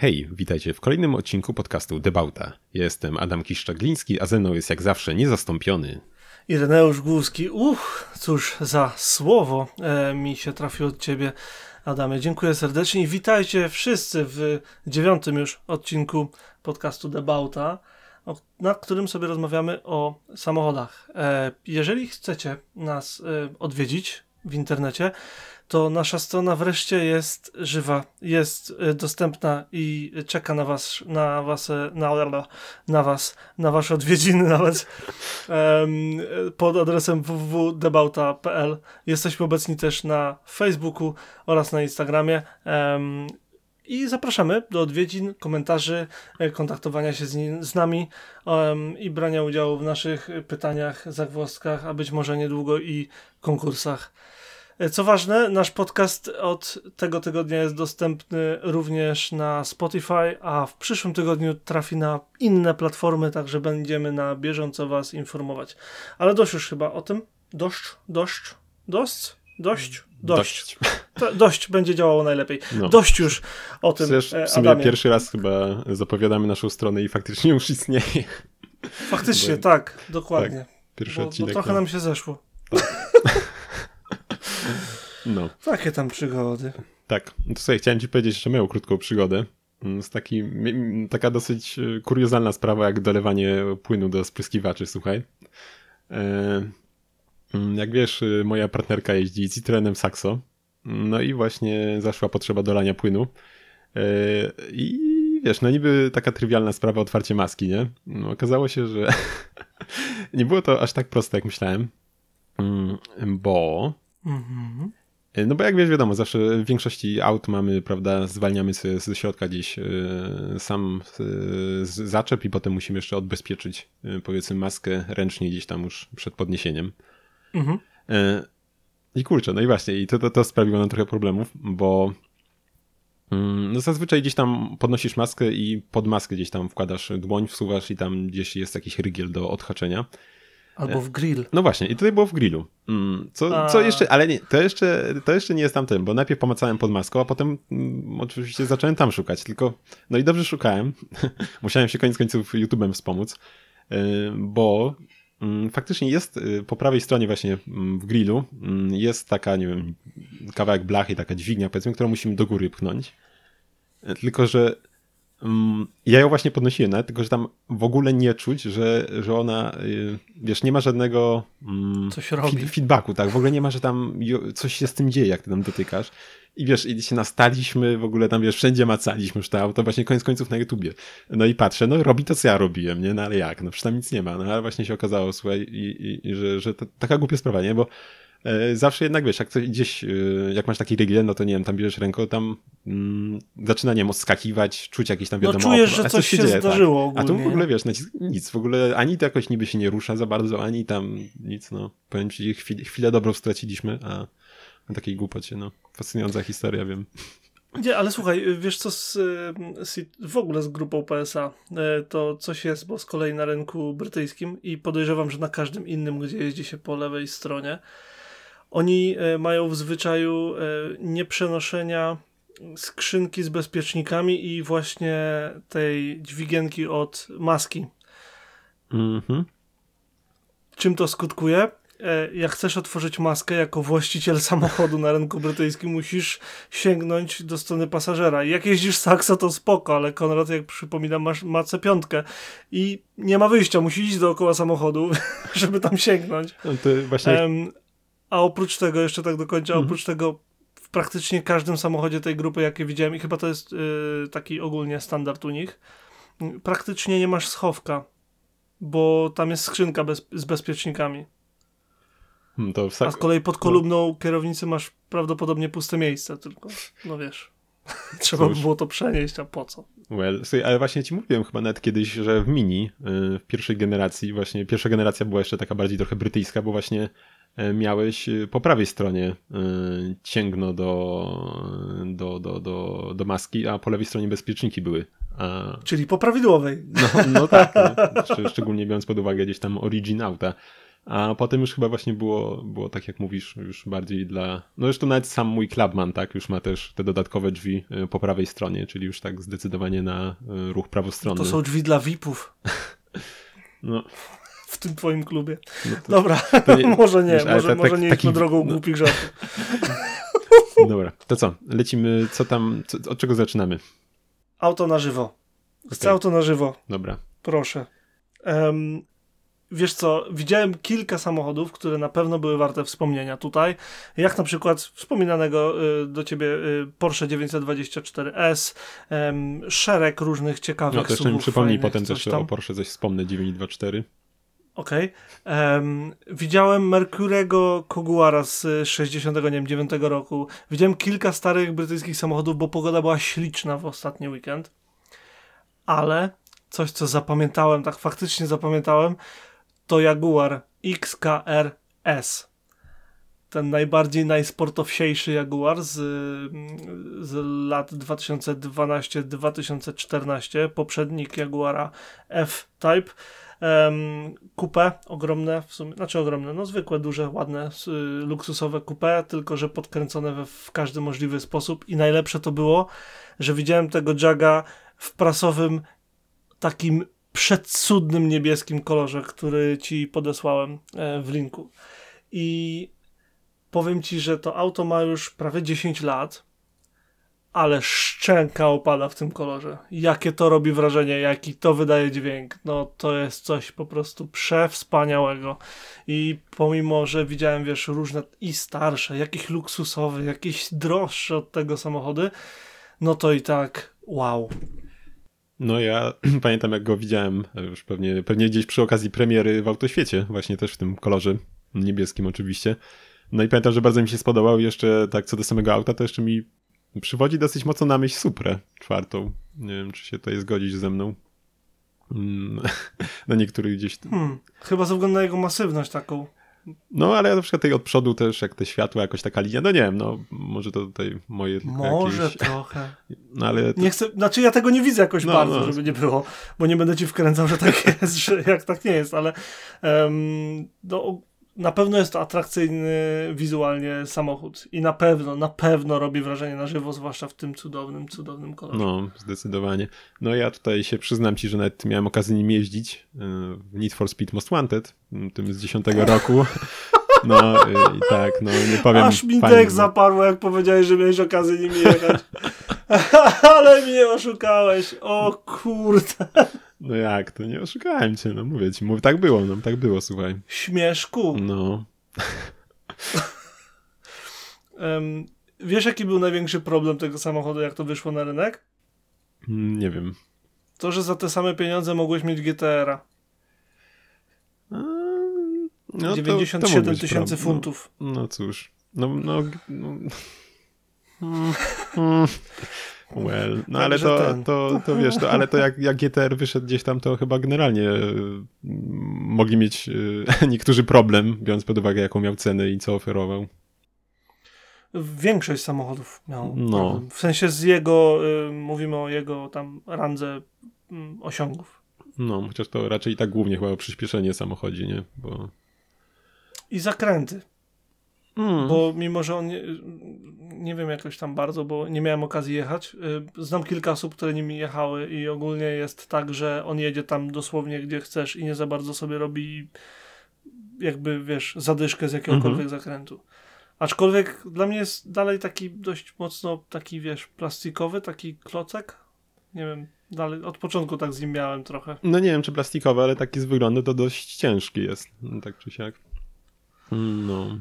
Hej, witajcie w kolejnym odcinku podcastu Debauta. Jestem Adam Kiszczagliński, a ze mną jest jak zawsze niezastąpiony. Ireneusz Głuski. Uch, cóż za słowo e, mi się trafiło od ciebie, Adamie. Dziękuję serdecznie i witajcie wszyscy w dziewiątym już odcinku podcastu Debauta, na którym sobie rozmawiamy o samochodach. E, jeżeli chcecie nas e, odwiedzić w internecie, to nasza strona wreszcie jest żywa, jest y, dostępna i czeka na was, na was, e, na, na was, na wasze odwiedziny nawet pod adresem www.debauta.pl. Jesteśmy obecni też na Facebooku oraz na Instagramie. I zapraszamy do odwiedzin, komentarzy, e, kontaktowania się z, nim, z nami um, i brania udziału w naszych pytaniach, zagwozdkach, a być może niedługo i konkursach. Co ważne, nasz podcast od tego tygodnia jest dostępny również na Spotify, a w przyszłym tygodniu trafi na inne platformy, także będziemy na bieżąco Was informować. Ale dość już chyba o tym. Dość, dość, dość, dość, dość. Dość, dość będzie działało najlepiej. No. Dość już o tym. Przecież w sumie Adamie. pierwszy raz chyba zapowiadamy naszą stronę i faktycznie już istnieje. Faktycznie, bo... tak, dokładnie. Tak, pierwszy bo, odcinek. Bo trochę no. nam się zeszło. No. Takie tam przygody. Tak. No to sobie chciałem ci powiedzieć jeszcze moją krótką przygodę. Mm, z taki, taka dosyć e, kuriozalna sprawa, jak dolewanie płynu do spryskiwaczy, słuchaj. E, mm, jak wiesz, e, moja partnerka jeździ Citroenem Saxo. No i właśnie zaszła potrzeba dolania płynu. I wiesz, no niby taka trywialna sprawa, otwarcie maski, nie? No, okazało się, że nie było to aż tak proste, jak myślałem. Mm, bo mhm. E, no bo jak wiesz, wiadomo, zawsze w większości aut mamy, prawda, zwalniamy sobie ze środka gdzieś e, sam e, zaczep i potem musimy jeszcze odbezpieczyć, powiedzmy, maskę ręcznie gdzieś tam już przed podniesieniem. Mhm. I kurczę, no i właśnie, i to, to, to sprawiło nam trochę problemów, bo mm, no zazwyczaj gdzieś tam podnosisz maskę i pod maskę gdzieś tam wkładasz dłoń, wsuwasz i tam gdzieś jest jakiś rygiel do odhaczenia. Albo w grill. No właśnie, i tutaj było w grillu. Mm, co, co jeszcze, ale nie, to jeszcze, to jeszcze nie jest tamten, bo najpierw pomacałem pod maską, a potem mm, oczywiście zacząłem tam szukać, tylko no i dobrze szukałem. Musiałem się koniec końców YouTube'em wspomóc, y, bo mm, faktycznie jest y, po prawej stronie właśnie w grillu jest taka, nie wiem, kawałek blachy, taka dźwignia powiedzmy, którą musimy do góry pchnąć. Tylko, że ja ją właśnie podnosiłem, nawet, tylko że tam w ogóle nie czuć, że, że ona, y, wiesz, nie ma żadnego mm, feedbacku, tak? W ogóle nie ma, że tam coś się z tym dzieje, jak ty tam dotykasz. I wiesz, i się nastaliśmy, w ogóle tam, wiesz, wszędzie macaliśmy już to auto, właśnie koniec końców na YouTubie. No i patrzę, no robi to, co ja robiłem, nie? No ale jak? No przecież tam nic nie ma. No ale właśnie się okazało, słuchaj, i, i, że, że to taka głupia sprawa, nie? Bo zawsze jednak wiesz, jak coś gdzieś, e, jak masz taki rygiel, no to nie wiem, tam bierzesz ręką, tam mm, zaczyna, nie wiem, odskakiwać, czuć jakieś tam wiadomo... No czujesz, że coś się, się dzieje, zdarzyło tak. A tu w ogóle, wiesz, nic, w ogóle ani to jakoś niby się nie rusza za bardzo, ani tam nic, no. Powiem ci, chwilę, chwilę dobrą straciliśmy, a na takiej głupocie, no. Fascynująca historia, wiem. Nie, ale słuchaj, wiesz co z, z, w ogóle z grupą PSA, e, to coś jest, bo z kolei na rynku brytyjskim i podejrzewam, że na każdym innym, gdzie jeździ się po lewej stronie, oni e, mają w zwyczaju e, nieprzenoszenia skrzynki z bezpiecznikami i właśnie tej dźwigienki od maski. Mhm. Czym to skutkuje? E, jak chcesz otworzyć maskę jako właściciel samochodu na rynku brytyjskim, musisz sięgnąć do strony pasażera. Jak jeździsz Saxa, to spoko, ale Konrad, jak przypominam, masz, ma C5 i nie ma wyjścia, musi iść dookoła samochodu, żeby tam sięgnąć. No to właśnie... Um, a oprócz tego, jeszcze tak do końca, mhm. oprócz tego w praktycznie każdym samochodzie tej grupy, jakie widziałem, i chyba to jest yy, taki ogólnie standard u nich, praktycznie nie masz schowka, bo tam jest skrzynka bez, z bezpiecznikami. Hmm, A z kolei pod kolumną no. kierownicy masz prawdopodobnie puste miejsce, tylko, no wiesz, trzeba by było to przenieść, a po co? Well, słuchaj, ale właśnie ci mówiłem chyba nawet kiedyś, że w Mini, yy, w pierwszej generacji, właśnie pierwsza generacja była jeszcze taka bardziej trochę brytyjska, bo właśnie miałeś e, po prawej stronie e, cięgno do, do, do, do, do maski, a po lewej stronie bezpieczniki były. A... Czyli po prawidłowej. No, no tak, no. szczególnie biorąc pod uwagę gdzieś tam origin auta. A potem już chyba właśnie było, było tak jak mówisz, już bardziej dla. No zresztą nawet sam mój Clubman, tak, już ma też te dodatkowe drzwi po prawej stronie, czyli już tak zdecydowanie na ruch prawostronny. To są drzwi dla VIP-ów. No. W tym twoim klubie. No to, Dobra, to nie, może nie, wiesz, może, ta, może tak, nie taki, idźmy drogą no. głupich żartów. Dobra, to co? Lecimy, co tam, co, od czego zaczynamy? Auto na żywo. Chcę okay. auto na żywo. Dobra. Proszę. Um, wiesz co, widziałem kilka samochodów, które na pewno były warte wspomnienia tutaj, jak na przykład wspominanego y, do ciebie y, Porsche 924S, y, szereg różnych ciekawych No to jeszcze mi przypomnij potem też tam. o Porsche coś wspomnę, 924. Okej. Okay. Um, widziałem Mercurego Koguara z 69 roku. Widziałem kilka starych brytyjskich samochodów, bo pogoda była śliczna w ostatni weekend. Ale coś, co zapamiętałem, tak faktycznie zapamiętałem, to Jaguar XKR-S. Ten najbardziej najsportowsiejszy Jaguar z, z lat 2012-2014, poprzednik Jaguara F-Type. Um, coupe ogromne, w sumie, znaczy ogromne, no zwykłe, duże, ładne, luksusowe coupe, tylko że podkręcone we, w każdy możliwy sposób i najlepsze to było, że widziałem tego Jaga w prasowym takim przecudnym niebieskim kolorze, który ci podesłałem e, w linku. I powiem ci, że to auto ma już prawie 10 lat, ale szczęka opada w tym kolorze. Jakie to robi wrażenie, jaki to wydaje dźwięk. No to jest coś po prostu przewspaniałego. I pomimo, że widziałem, wiesz, różne i starsze, jakieś luksusowe, jakieś droższe od tego samochody, no to i tak wow. No ja pamiętam jak go widziałem już pewnie, pewnie gdzieś przy okazji premiery w Autoświecie, właśnie też w tym kolorze niebieskim oczywiście. No i pamiętam, że bardzo mi się spodobał jeszcze tak co do samego auta, to jeszcze mi przywodzi dosyć mocno na myśl Suprę czwartą. Nie wiem, czy się tutaj zgodzić ze mną. Mm, na niektórych gdzieś... Hmm, chyba ze względu na jego masywność taką. No, ale na przykład tej od przodu też, jak te światła, jakoś taka linia, no nie wiem, no może to tutaj moje Może jakieś... trochę. No, ale to... Nie chcę, znaczy ja tego nie widzę jakoś no, bardzo, no. żeby nie było, bo nie będę ci wkręcał, że tak jest, że jak tak nie jest, ale um, no, na pewno jest to atrakcyjny wizualnie samochód i na pewno, na pewno robi wrażenie na żywo, zwłaszcza w tym cudownym, cudownym kolorze. No, zdecydowanie. No ja tutaj się przyznam ci, że nawet miałem okazję nim jeździć e, w Need for Speed Most Wanted, tym z 10 roku. No e, i tak, no nie powiem. Aż mi dech zaparło, jak powiedziałeś, że miałeś okazję nim jechać. Ale mnie oszukałeś. O kurde. No jak, to nie oszukałem cię, no mówię ci, mówię, tak było, no tak było, słuchaj. Śmieszku. No. um, wiesz, jaki był największy problem tego samochodu, jak to wyszło na rynek? Mm, nie wiem. To, że za te same pieniądze mogłeś mieć GTR-a. No 97 tysięcy funtów. No, no cóż. No, no, no. Well, no ale to, to, to, to wiesz, to, ale to jak, jak GTR wyszedł gdzieś tam, to chyba generalnie y, mogli mieć y, niektórzy problem, biorąc pod uwagę, jaką miał cenę i co oferował. Większość samochodów miał. No. W sensie z jego, y, mówimy o jego tam randze y, osiągów. No, chociaż to raczej i tak głównie chyba o przyspieszenie samochodzi, nie? Bo... I zakręty. Mm. Bo mimo, że on nie, nie wiem jakoś tam bardzo, bo nie miałem okazji jechać. Y, znam kilka osób, które nimi jechały i ogólnie jest tak, że on jedzie tam dosłownie gdzie chcesz i nie za bardzo sobie robi jakby, wiesz, zadyszkę z jakiegokolwiek mm -hmm. zakrętu. Aczkolwiek dla mnie jest dalej taki dość mocno taki, wiesz, plastikowy, taki klocek. Nie wiem, dalej, od początku tak z nim miałem trochę. No nie wiem, czy plastikowy, ale taki z wyglądu to dość ciężki jest, tak czy siak. No.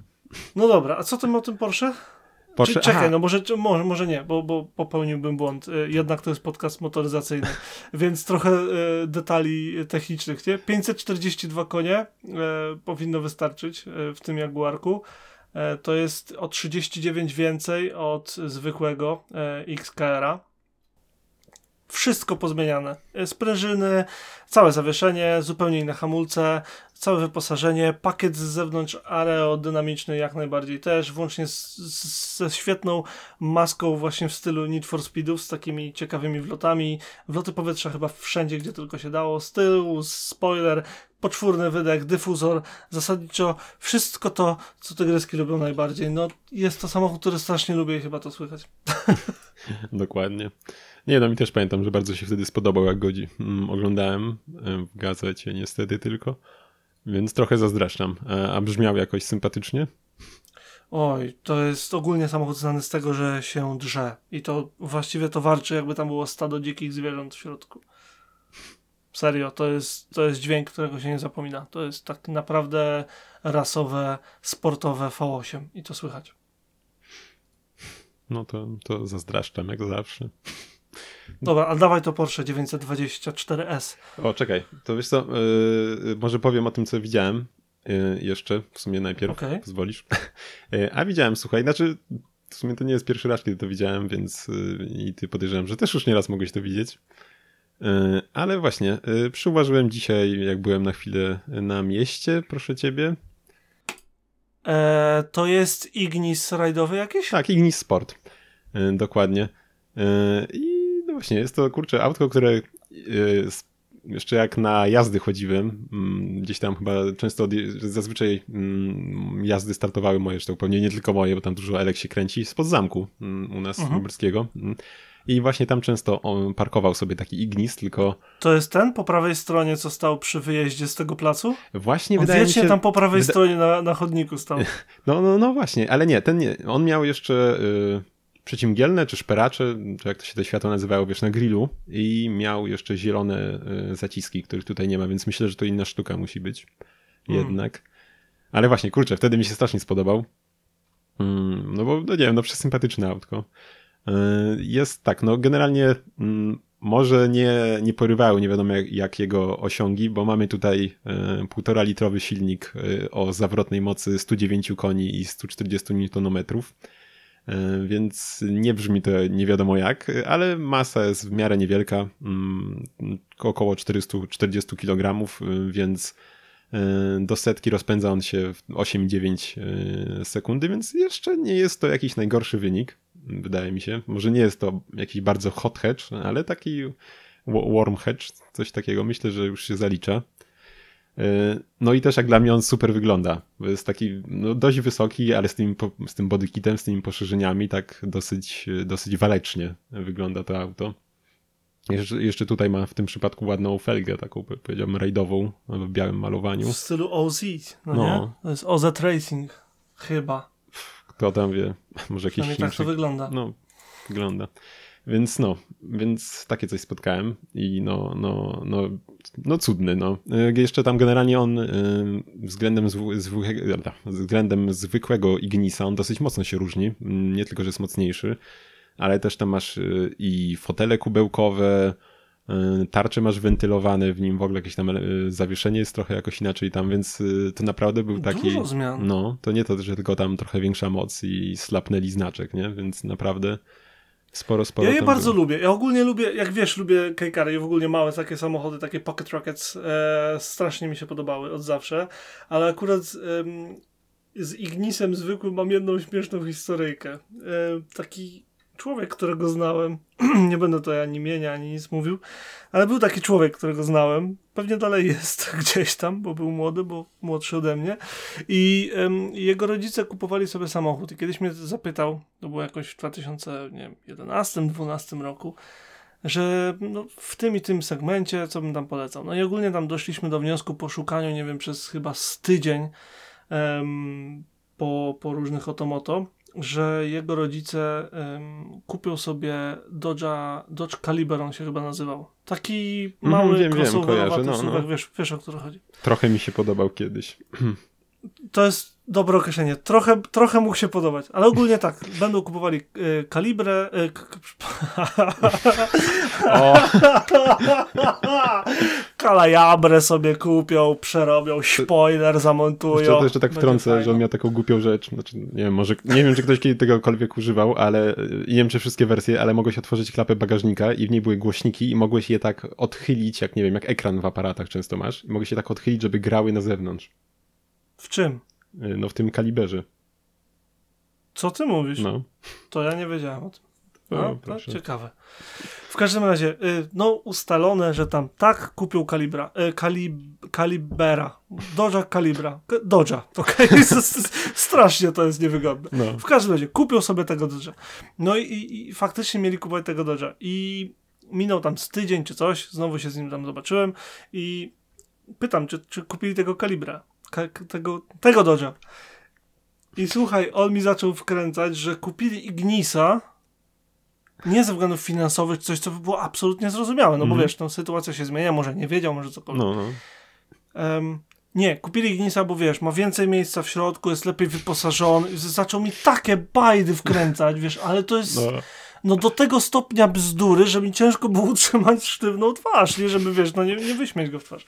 No dobra, a co ty o tym Porsche? Porsche? Czy, czekaj, Aha. no może, może, może nie, bo, bo popełniłbym błąd. Y, jednak to jest podcast motoryzacyjny, więc trochę y, detali technicznych. Nie? 542 konie y, powinno wystarczyć w tym Jaguarku. To jest o 39 więcej od zwykłego XKR-a. Wszystko pozmieniane. Sprężyny, całe zawieszenie, zupełnie inne hamulce, całe wyposażenie, pakiet z zewnątrz aerodynamiczny jak najbardziej też, włącznie z, z, ze świetną maską właśnie w stylu Need for Speedów, z takimi ciekawymi wlotami, wloty powietrza chyba wszędzie, gdzie tylko się dało, z tyłu, spoiler, poczwórny wydech, dyfuzor, zasadniczo wszystko to, co te gryski lubią najbardziej. No, jest to samochód, który strasznie lubię i chyba to słychać. Dokładnie. Nie, no mi też pamiętam, że bardzo się wtedy spodobał, jak godzi. Mm, oglądałem w gazecie niestety tylko, więc trochę zazdraszczam. A, a brzmiał jakoś sympatycznie? Oj, to jest ogólnie samochód znany z tego, że się drze. I to właściwie to warczy, jakby tam było stado dzikich zwierząt w środku. Serio, to jest, to jest dźwięk, którego się nie zapomina. To jest tak naprawdę rasowe, sportowe V8 i to słychać. No to, to zazdraszczam jak zawsze. Dobra, ale dawaj to Porsche 924S. O, czekaj, to wiesz co, yy, może powiem o tym, co widziałem yy, jeszcze, w sumie najpierw, okay. pozwolisz. Yy, a widziałem, słuchaj, znaczy w sumie to nie jest pierwszy raz, kiedy to widziałem, więc i ty podejrzewam, że też już nieraz mogłeś to widzieć. Ale właśnie, przyuważyłem dzisiaj, jak byłem na chwilę na mieście, proszę ciebie. To jest Ignis rajdowy jakiś? Tak, Ignis Sport. Dokładnie. I właśnie, jest to kurczę autko, które y, jeszcze jak na jazdy chodziłem, mm, gdzieś tam chyba często zazwyczaj mm, jazdy startowały moje, zresztą pewnie nie tylko moje, bo tam dużo Elek się kręci, spod zamku mm, u nas mhm. lubelskiego. I właśnie tam często on parkował sobie taki Ignis, tylko... To jest ten po prawej stronie, co stał przy wyjeździe z tego placu? Właśnie, on wydaje mi się... tam po prawej Wyda... stronie na, na chodniku stał. No, no, no właśnie, ale nie, ten nie. On miał jeszcze... Yy przecimgielne, czy szperacze, czy jak to się te światło nazywało, wiesz, na grillu i miał jeszcze zielone y, zaciski, których tutaj nie ma, więc myślę, że to inna sztuka musi być hmm. jednak. Ale właśnie, kurczę, wtedy mi się strasznie spodobał. Mm, no bo, no nie wiem, no przesympatyczne autko. Y, jest tak, no generalnie mm, może nie, nie porywały, nie wiadomo jak, jak jego osiągi, bo mamy tutaj y, półtora litrowy silnik o zawrotnej mocy 109 koni i 140 Nm E, więc nie brzmi to nie wiadomo jak, ale masa jest w miarę niewielka, mm, około 440 kg, e, więc e, do setki rozpędza on się w 8,9 sekundy, więc jeszcze nie jest to jakiś najgorszy wynik, wydaje mi się. Może nie jest to jakiś bardzo hot hedge, ale taki warm hedge, coś takiego myślę, że już się zalicza. E, no i też jak dla mnie on super wygląda. Jest taki no, dość wysoki, ale z tym, z tym bodykitem, z tymi poszerzeniami tak dosyć, dosyć walecznie wygląda to auto. Jeszcze, jeszcze tutaj ma w tym przypadku ładną felgę, taką powiedziałbym rajdową, w białym malowaniu. W stylu OZ, no, no. nie? To jest OZ Racing, chyba. Kto tam wie, może jakiś Chińczyk. tak to wygląda. No, wygląda. Więc no, więc takie coś spotkałem i no, no, no, no cudny, no. E, jeszcze tam generalnie on e, względem, zwykłego, względem zwykłego Ignisa on dosyć mocno się różni. Mm, nie tylko, że jest mocniejszy, ale też tam masz e, i fotele kubełkowe, tarcze masz wentylowane w nim, w ogóle jakieś tam zawieszenie jest trochę jakoś inaczej tam, więc to naprawdę był taki... Dużo zmian. No, to nie to, że tylko tam trochę większa moc i slapnęli znaczek, nie? Więc naprawdę Sporo, sporo. Ja je bardzo było. lubię. Ja ogólnie lubię, jak wiesz, lubię Kejkary i w ogóle małe takie samochody, takie Pocket Rockets. E, strasznie mi się podobały od zawsze. Ale akurat e, z Ignisem zwykłym mam jedną śmieszną historyjkę. E, taki człowiek, którego znałem, nie będę to ani imienia, ani nic mówił, ale był taki człowiek, którego znałem, pewnie dalej jest gdzieś tam, bo był młody, bo młodszy ode mnie. I um, jego rodzice kupowali sobie samochód. I kiedyś mnie zapytał, to było jakoś w 2011-2012 roku, że no, w tym i tym segmencie, co bym tam polecał. No i ogólnie tam doszliśmy do wniosku po szukaniu, nie wiem, przez chyba z tydzień um, po, po różnych otomoto, że jego rodzice um, kupią sobie Dodge'a, Dodge Caliber, on się chyba nazywał. Taki mhm, mały, mm, wiem, wiem, kojarzę, no, no. wiesz, wiesz o co chodzi. Trochę mi się podobał kiedyś. To jest dobre określenie. Trochę, trochę mógł się podobać, ale ogólnie tak. Będą kupowali y, kalibrę. Y, o. Kalajabrę sobie kupią, przerobią, spoiler zamontują. Jeszcze, to jeszcze tak wtrącę, że on miał taką głupią rzecz. Znaczy, nie wiem, może, nie wiem, czy ktoś kiedyś tegokolwiek używał, ale nie wiem, czy wszystkie wersje, ale mogłeś otworzyć klapę bagażnika i w niej były głośniki i mogłeś je tak odchylić, jak nie wiem, jak ekran w aparatach często masz. I mogłeś je tak odchylić, żeby grały na zewnątrz. W czym? Y, no w tym kaliberze. Co ty mówisz? No. To ja nie wiedziałem o tym. No, no ciekawe. W każdym razie, y, no ustalone, że tam tak kupił kalibra, y, kalib, kalibera, Dodge'a kalibra, Dodge'a, okej, okay? strasznie to jest niewygodne. No. W każdym razie, kupił sobie tego Dodge'a. No i, i, i faktycznie mieli kupować tego Dodge'a i minął tam z tydzień czy coś, znowu się z nim tam zobaczyłem i pytam, czy, czy kupili tego kalibra tego, tego Dodge'a. I słuchaj, on mi zaczął wkręcać, że kupili Ignisa nie ze względów finansowych, coś, co by było absolutnie zrozumiałe, no mm. bo mhm. wiesz, tą sytuacja się zmienia, może nie wiedział, może cokolwiek. No, no. Um, nie, kupili Ignisa, bo wiesz, ma więcej miejsca w środku, jest lepiej wyposażony. Zaczął mi takie bajdy wkręcać, wiesz, ale to jest. No no do tego stopnia bzdury, że mi ciężko było utrzymać sztywną twarz, nie żeby, wiesz, no nie, nie wyśmieć go w twarz.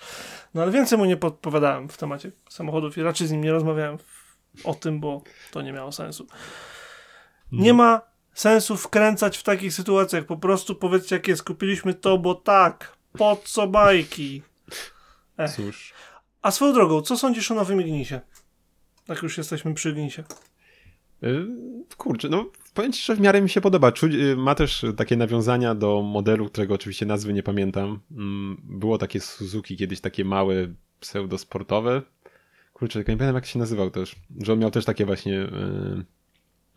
No ale więcej mu nie podpowiadałem w temacie samochodów i raczej z nim nie rozmawiałem o tym, bo to nie miało sensu. Nie ma sensu wkręcać w takich sytuacjach, po prostu powiedzcie jak jest, kupiliśmy to, bo tak, po co bajki? Ech. Cóż. A swoją drogą, co sądzisz o nowym Ignisie? Jak już jesteśmy przy Ignisie. Yy, kurczę, no powiem ci, że w miarę mi się podoba. Y, ma też takie nawiązania do modelu, którego oczywiście nazwy nie pamiętam. Mm, było takie Suzuki kiedyś, takie małe, pseudosportowe. Kurczę, nie pamiętam jak się nazywał też. Że on miał też takie właśnie yy,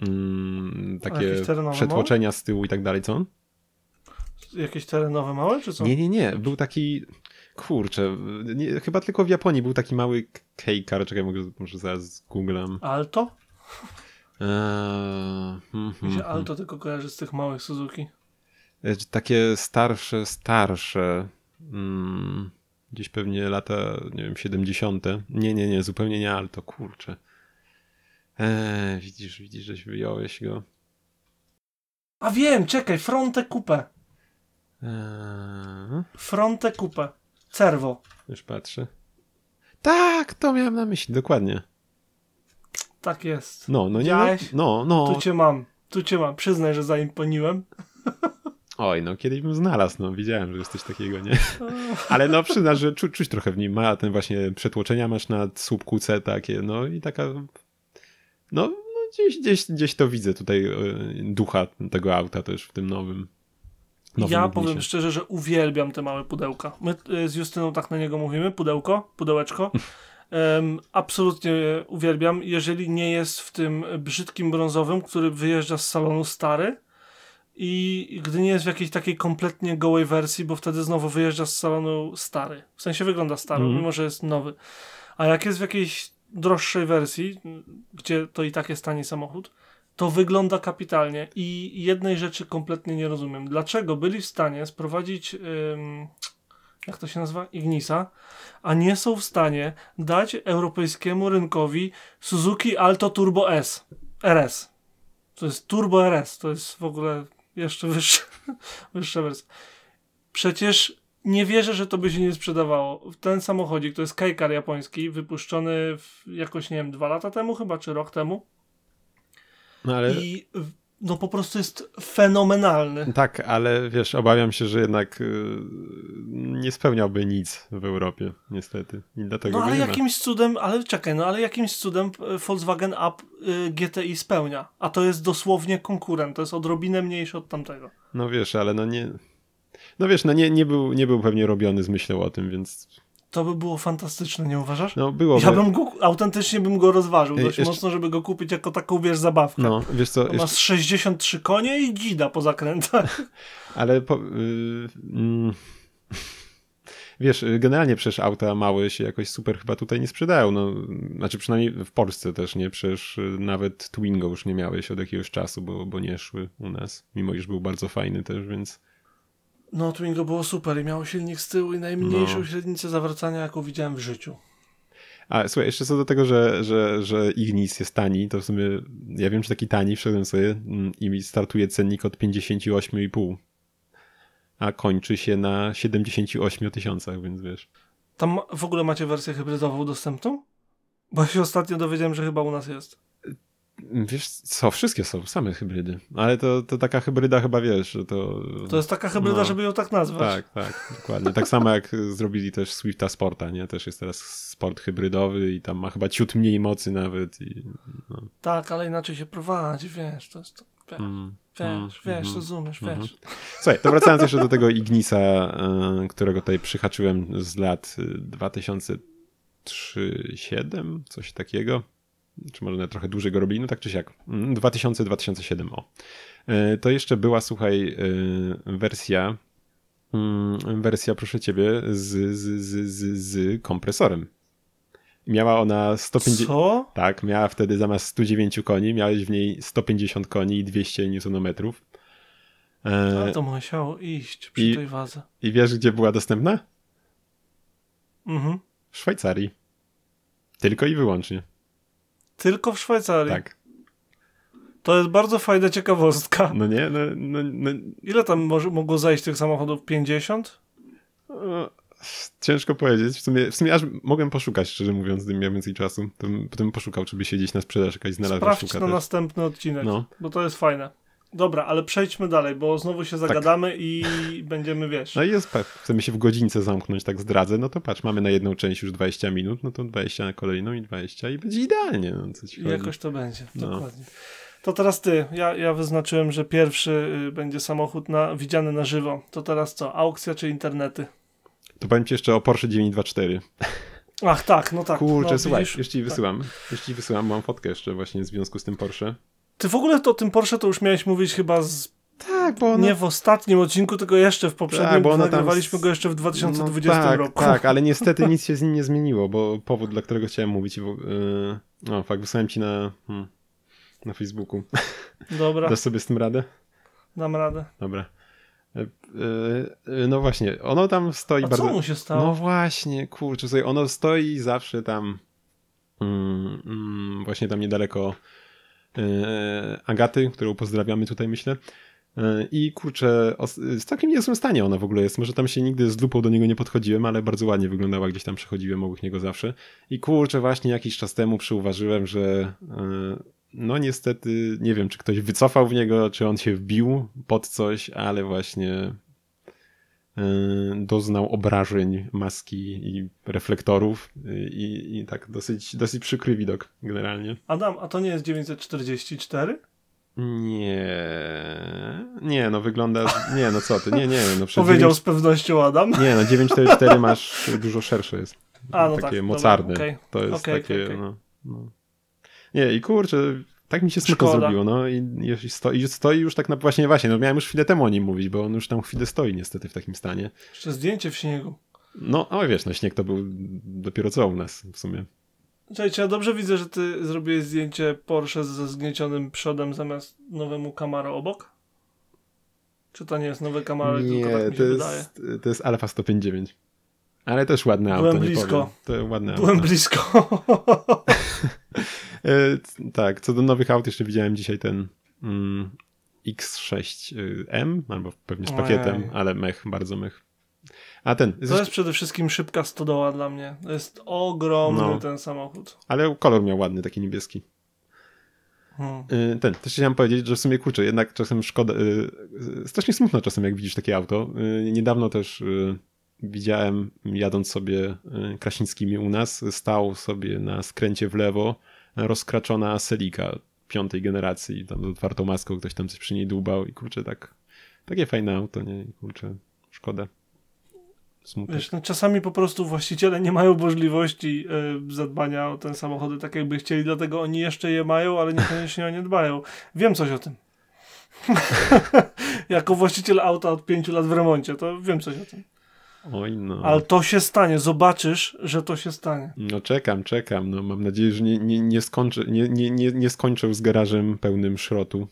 yy, takie przetłoczenia z tyłu i tak dalej, co on? Jakieś terenowe małe, czy co? Nie, nie, nie. Był taki... Kurczę, nie, chyba tylko w Japonii był taki mały K-car, czekaj, mogę, może zaraz googlam. Alto? Eee, hmm, Mi się hmm, Alto tylko kojarzy z tych małych Suzuki. E, takie starsze, starsze. Hmm, gdzieś pewnie lata, nie wiem, 70. Nie, nie, nie, zupełnie nie Alto, kurczę. Eee, widzisz, widzisz, żeś wyjąłeś go. A wiem, czekaj, Fronte Coupe. Eee. Fronte Coupe. Cervo. Już patrzę. Tak, to miałem na myśli, dokładnie. Tak jest. No, no nie. No, no. Tu cię mam. Tu cię mam. Przyznaj, że zaimponiłem. Oj, no kiedyś bym znalazł, no widziałem, że jest coś takiego, nie? Ale no przyznasz, że czu, czuć trochę w nim, ma ten właśnie przetłoczenia masz na słupku C takie, no i taka, no, no gdzieś, gdzieś, gdzieś to widzę tutaj e, ducha tego auta też w tym nowym. nowym ja powiem szczerze, że uwielbiam te małe pudełka. My e, z Justyną tak na niego mówimy, pudełko, pudełeczko. Um, absolutnie uwielbiam, jeżeli nie jest w tym brzydkim brązowym, który wyjeżdża z salonu stary i gdy nie jest w jakiejś takiej kompletnie gołej wersji, bo wtedy znowu wyjeżdża z salonu stary. W sensie wygląda stary, mm. mimo że jest nowy. A jak jest w jakiejś droższej wersji, gdzie to i tak jest tani samochód, to wygląda kapitalnie i jednej rzeczy kompletnie nie rozumiem. Dlaczego byli w stanie sprowadzić jak to się nazywa? Ignisa, a nie są w stanie dać europejskiemu rynkowi Suzuki Alto Turbo S. RS. To jest Turbo RS, to jest w ogóle jeszcze wyższa, wyższa wersja. Przecież nie wierzę, że to by się nie sprzedawało. Ten samochodzik to jest Kajkar japoński, wypuszczony jakoś, nie wiem, dwa lata temu chyba, czy rok temu. No ale... I no po prostu jest fenomenalny. Tak, ale wiesz, obawiam się, że jednak yy, nie spełniałby nic w Europie, niestety. I dlatego no ale jakimś cudem, ale czekaj, no ale jakimś cudem e, Volkswagen Up y, GTI spełnia, a to jest dosłownie konkurent, to jest odrobinę mniejszy od tamtego. No wiesz, ale no nie... No wiesz, no nie, nie, był, nie był pewnie robiony z myślą o tym, więc to by było fantastyczne, nie uważasz? No, było. Ja bym go, autentycznie bym go rozważył dość jeszcze... mocno, żeby go kupić jako taką, wiesz, zabawkę. No, wiesz co... Jeszcze... Ma 63 konie i dzida po zakrętach. Ale po, yy, mm, wiesz, generalnie przecież auta małe się jakoś super chyba tutaj nie sprzedają. No, znaczy przynajmniej w Polsce też nie. Przecież nawet Twingo już nie miałeś od jakiegoś czasu, bo, bo nie szły u nas. Mimo iż był bardzo fajny też, więc... No, Twingo było super i miało silnik z tyłu i najmniejszą no. średnicę zawracania, jaką widziałem w życiu. A słuchaj, jeszcze co do tego, że, że, że Ignis jest tani, to w sumie ja wiem, że taki tani, wszedłem sobie mm, i startuje cennik od 58,5, a kończy się na 78 tysiącach, więc wiesz. Tam w ogóle macie wersję hybrydową dostępną? Bo się ostatnio dowiedziałem, że chyba u nas jest. Wiesz co, wszystkie są, same hybrydy. Ale to, to taka hybryda chyba, wiesz, że to... To jest taka hybryda, no, żeby ją tak nazwać. Tak, tak, dokładnie. Tak samo jak zrobili też Swifta Sporta, nie? Też jest teraz sport hybrydowy i tam ma chyba ciut mniej mocy nawet. I, no. Tak, ale inaczej się prowadzi, wiesz, to jest to, wiesz, mm, wiesz, mm, wiesz, mm, rozumiesz, mm, wiesz. Słuchaj, to wracając jeszcze do tego Ignisa, y, którego tutaj przyhaczyłem z lat 2003-2007, coś takiego czy może trochę dłużej go robili, no tak czy siak, 2000-2007, mm, o. E, to jeszcze była, słuchaj, e, wersja, mm, wersja, proszę ciebie, z, z, z, z, z kompresorem. Miała ona 150. Co? Tak, miała wtedy zamiast 109 koni, miałeś w niej 150 koni i 200 Nm. E... to musiało iść przy I, tej wadze. I wiesz, gdzie była dostępna? Mhm. W Szwajcarii. Tylko i wyłącznie. Tylko w Szwajcarii. Tak. To jest bardzo fajna ciekawostka. No nie? No, no, no. Ile tam może, mogło zajść tych samochodów? 50? ciężko powiedzieć. W sumie, w sumie aż mogłem poszukać, szczerze mówiąc, gdybym miał więcej czasu. Potem poszukał, czy by siedzieć na sprzedaż jakaś znalazła. Sprawdź na też. następny odcinek, no. bo to jest fajne. Dobra, ale przejdźmy dalej, bo znowu się tak. zagadamy tak. i będziemy, wiesz. No i jest, chcemy się w godzince zamknąć, tak zdradzę, no to patrz, mamy na jedną część już 20 minut, no to 20 na kolejną i 20 i będzie idealnie. No, co ci Jakoś to będzie, no. dokładnie. To teraz ty. Ja, ja wyznaczyłem, że pierwszy y, będzie samochód na, widziany na żywo. To teraz co? Aukcja czy internety? To powiem ci jeszcze o Porsche 924. Ach tak, no tak. Kurczę, no, słuchaj, już ci tak. wysyłam. Tak. Już ci wysyłam, mam fotkę jeszcze właśnie w związku z tym Porsche. Ty w ogóle to o tym Porsche to już miałeś mówić chyba z... Tak, bo Nie w ostatnim odcinku, tylko jeszcze w poprzednim, tak, bo nagrywaliśmy tam... go jeszcze w 2020 no, tak, roku. Tak, ale niestety nic się z nim nie zmieniło, bo powód, dla którego chciałem mówić, yy... no fakt, wysłałem ci na, hmm, na Facebooku. Dobra. Dasz sobie z tym radę? Dam radę. Dobra. Yy, yy, no właśnie, ono tam stoi A bardzo... co mu się stało? No właśnie, kurczę, sobie ono stoi zawsze tam mm, mm, właśnie tam niedaleko Agaty, którą pozdrawiamy tutaj, myślę. E, I kurczę, w całkiem niezłym stanie ona w ogóle jest. Może tam się nigdy z lupą do niego nie podchodziłem, ale bardzo ładnie wyglądała, gdzieś tam przechodziłem obok niego zawsze. I kurczę, właśnie jakiś czas temu przyuważyłem, że e, no niestety, nie wiem, czy ktoś wycofał w niego, czy on się wbił pod coś, ale właśnie doznał obrażeń maski i reflektorów y, i, i tak dosyć, dosyć przykry widok generalnie. Adam, a to nie jest 944? Nie, nie, no wygląda, nie, no co ty, nie, nie. No Powiedział 9... z pewnością Adam. Nie, no 944 masz, dużo szersze jest. A, no takie tak, mocarne. Okay. To jest okay, takie, okay, no, no. Nie, i kurczę, tak mi się smutno zrobiło, no i, i, stoi, stoi już tak na właśnie, właśnie, no miałem już chwilę temu o nim mówić, bo on już tam chwilę stoi niestety w takim stanie. Jeszcze zdjęcie w śniegu. No, ale wiesz, no śnieg to był dopiero co u nas w sumie. Słuchajcie, ja dobrze widzę, że ty zrobiłeś zdjęcie Porsche ze zgniecionym przodem zamiast nowemu Camaro obok? Czy to nie jest nowe Camaro, nie, tylko tak mi to jest, wydaje? to jest Alfa 159. Ale też ładne Byłem auto, blisko. To ładne Byłem auto. blisko. E, tak, co do nowych aut, jeszcze widziałem dzisiaj ten mm, X6M, albo pewnie z pakietem, Ojej. ale mech, bardzo mech. A ten. To jest przede wszystkim szybka stodoła dla mnie. To jest ogromny no, ten samochód. Ale kolor miał ładny, taki niebieski. Hmm. E, ten, też chciałem powiedzieć, że w sumie kurczę, jednak czasem szkoda, e, strasznie smutno czasem jak widzisz takie auto. Niedawno też widziałem jadąc sobie Krasińskimi u nas, stał sobie na skręcie w lewo rozkraczona Selika piątej generacji, tam z otwartą maską, ktoś tam coś przy niej dłubał i kurczę, tak, takie fajne auto, nie? kurczę, szkoda. Smutek. Wiesz, no czasami po prostu właściciele nie mają możliwości y, zadbania o te samochody tak jakby chcieli, dlatego oni jeszcze je mają, ale niekoniecznie o nie dbają. Wiem coś o tym. jako właściciel auta od pięciu lat w remoncie, to wiem coś o tym. Oj no. Ale to się stanie, zobaczysz, że to się stanie. No czekam, czekam. No, mam nadzieję, że nie, nie, nie, skończę, nie, nie, nie, nie skończę z garażem pełnym szrotu.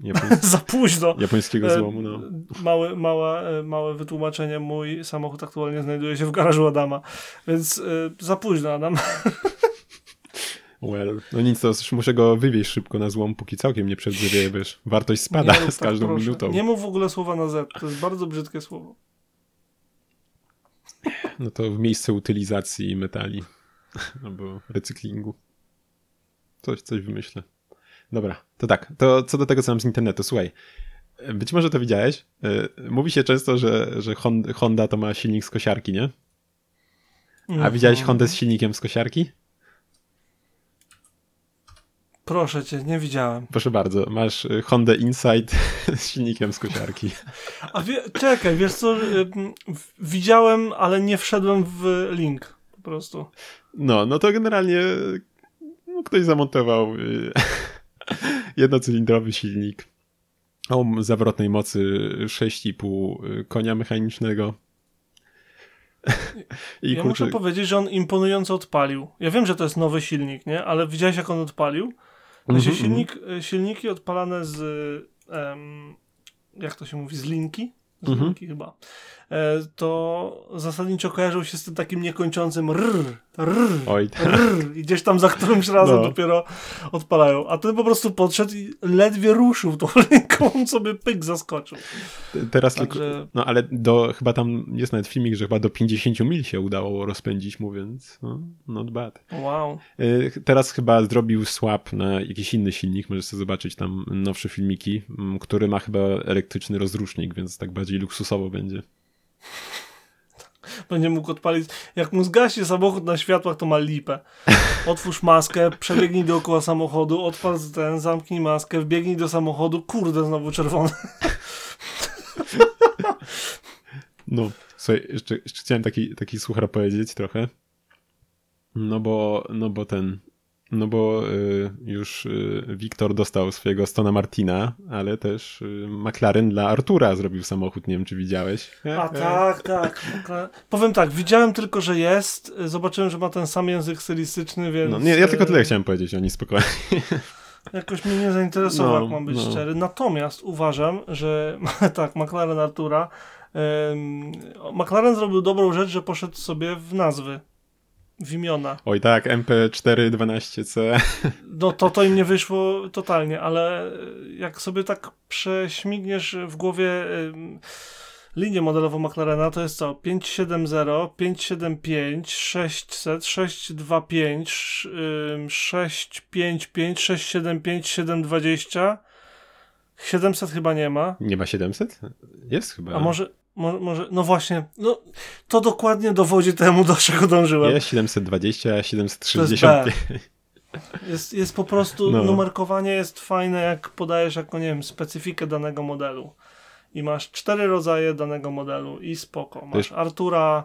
Za późno. Japońskiego E, złomu, no. Małe, małe, małe wytłumaczenie. Mój samochód aktualnie znajduje się w garażu Adama, więc e, za późno, Adam. Well, no nic, to muszę go wywieźć szybko na złom, póki całkiem nie przedzewieje, wiesz. Wartość spada Nie z tak, każdą proszę. minutą. Nie mów w ogóle słowa na Z. To jest bardzo brzydkie słowo. No to w miejsce utylizacji metali albo recyklingu. Coś, coś wymyślę. Dobra, to tak. To co do tego, co mam z internetu. Słuchaj, być może to widziałeś. E, Mówi się często, że, że Hon- Honda to ma silnik z kosiarki, nie? A widziałeś Mhm. Hondę z silnikiem z kosiarki? Proszę cię, nie widziałem. Proszę bardzo, masz y, Honda Insight z silnikiem z kosiarki. A wie, czekaj, wiesz co, y, widziałem, ale nie wszedłem w link po prostu. No, no to generalnie no, ktoś zamontował y, jednocylindrowy silnik o zawrotnej mocy 6,5 konia mechanicznego. I ja kurczę, muszę powiedzieć, że on imponująco odpalił. Ja wiem, że to jest nowy silnik, nie? Ale widziałeś, jak on odpalił? Mhm, Znaczy, silnik, y, silniki odpalane z, em, jak to się mówi, z linki? Z Mhm. linki chyba. E, to zasadniczo kojarzył się z tym takim niekończącym rrr, rrr, Oj, tak. rrr, i gdzieś tam za którymś razem No. dopiero odpalają. A ten po prostu podszedł i ledwie ruszył tą linką, on sobie pyk zaskoczył. teraz Także- tylko, no ale do, chyba tam jest nawet filmik, że chyba do 50 mil się udało rozpędzić mu, więc no, not bad. Wow. Y, Teraz chyba zrobił swap na jakiś inny silnik, możesz sobie zobaczyć tam nowsze filmiki, który ma chyba elektryczny rozrusznik, więc tak bardziej luksusowo będzie. Będzie mógł odpalić. Jak mu zgaśnie samochód na światłach, to ma lipę. Otwórz maskę, przebiegnij dookoła samochodu, odpal ten, zamknij maskę, wbiegnij do samochodu, kurde, znowu czerwony. No, słuchaj, jeszcze, jeszcze chciałem taki, taki suchar powiedzieć trochę. No bo, no bo ten, no bo y, już y, Wiktor dostał swojego Stona Martina, ale też y, McLaren dla Artura zrobił samochód, nie wiem czy widziałeś. A tak, tak. Okra- Powiem tak, widziałem tylko, że jest, zobaczyłem, że ma ten sam język stylistyczny, więc... No nie, ja tylko tyle e, chciałem powiedzieć o nim spokojnie. Jakoś mnie nie zainteresował, No, jak mam być no. szczery. Natomiast uważam, że tak, McLaren Artura. McLaren zrobił dobrą rzecz, że poszedł sobie w nazwy, w imiona. Oj tak, MP412C. No to to im nie wyszło totalnie, ale jak sobie tak prześmigniesz w głowie linię modelową McLarena, to jest co? 570, 575, 600, 625, ym, 655, 675, 720. 700 chyba nie ma. Nie ma 700? Jest chyba. A może, może, może no właśnie, no to dokładnie dowodzi temu, do czego dążyłem. Jest 720, To jest 765. Jest, jest po prostu, No. numerkowanie jest fajne, jak podajesz jako, nie wiem, specyfikę danego modelu. I masz cztery rodzaje danego modelu i spoko. Masz Artura,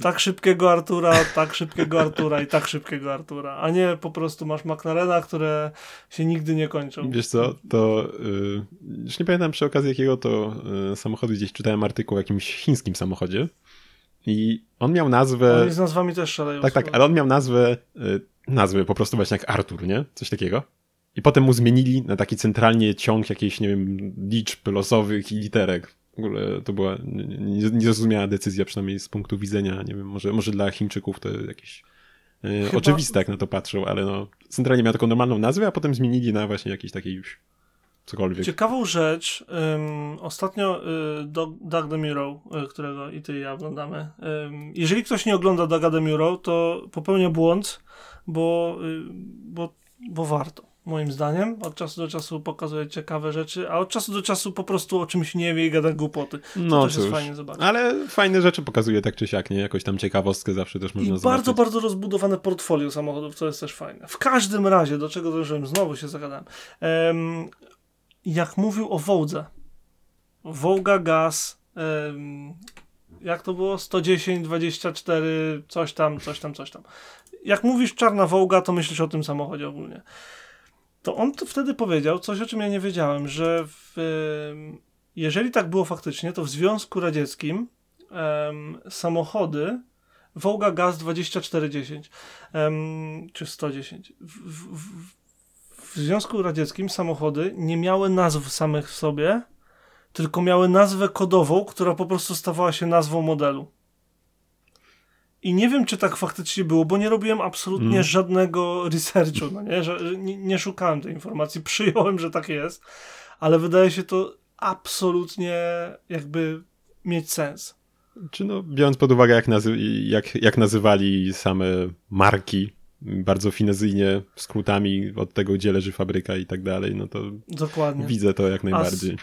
tak szybkiego Artura, tak szybkiego Artura i tak szybkiego Artura, a nie po prostu masz McLarena, które się nigdy nie kończą. Wiesz co, to y, już nie pamiętam przy okazji jakiego to y, samochodu gdzieś czytałem artykuł o jakimś chińskim samochodzie i on miał nazwę, Oni z nazwami też szaleją. tak, tak, ale on miał nazwę, y, nazwę po prostu właśnie jak Artur, nie? Coś takiego. I potem mu zmienili na taki centralnie ciąg jakichś, nie wiem, liczb losowych i literek. W ogóle to była nie- nie- niezrozumiała decyzja, przynajmniej z punktu widzenia, nie wiem, może, może dla Chińczyków to jakieś y, Chyba- oczywiste, jak na to patrzą, ale no, centralnie miał taką normalną nazwę, a potem zmienili na właśnie jakiś taki już cokolwiek. Ciekawą rzecz, ym, ostatnio y, Doug, Doug DeMuro, y, którego i ty i ja oglądamy, ym, jeżeli ktoś nie ogląda Douga DeMuro, to popełnia błąd, bo, y, bo, bo warto. Moim zdaniem, od czasu do czasu pokazuje ciekawe rzeczy, a od czasu do czasu po prostu o czymś nie wie i gada głupoty. To No też jest cóż, fajnie zobaczyć. ale fajne rzeczy pokazuje tak czy siak, nie? Jakoś tam ciekawostkę zawsze też I można bardzo, zobaczyć. bardzo rozbudowane portfolio samochodów, co jest też fajne. W każdym razie, do czego dążyłem, znowu się zagadałem. Em, jak mówił o Wołdze, Wołga Gaz, em, jak to było? 110, 24, coś tam, coś tam, coś tam. Jak mówisz czarna Wołga, to myślisz o tym samochodzie ogólnie. To on to wtedy powiedział coś, o czym ja nie wiedziałem, że w, jeżeli tak było faktycznie, to w Związku Radzieckim em, samochody Wołga Gaz 2410 em, czy 110 w, w, w, w Związku Radzieckim samochody nie miały nazw samych w sobie, tylko miały nazwę kodową, która po prostu stawała się nazwą modelu. I nie wiem, czy tak faktycznie było, bo nie robiłem absolutnie mm. żadnego researchu, no nie? Że, nie, nie szukałem tej informacji, przyjąłem, że tak jest, ale wydaje się to absolutnie jakby mieć sens. Czy no, biorąc pod uwagę, jak, nazy jak, jak nazywali same marki, bardzo finezyjnie, skrótami od tego, gdzie leży fabryka i tak dalej, no to Dokładnie. widzę to jak najbardziej.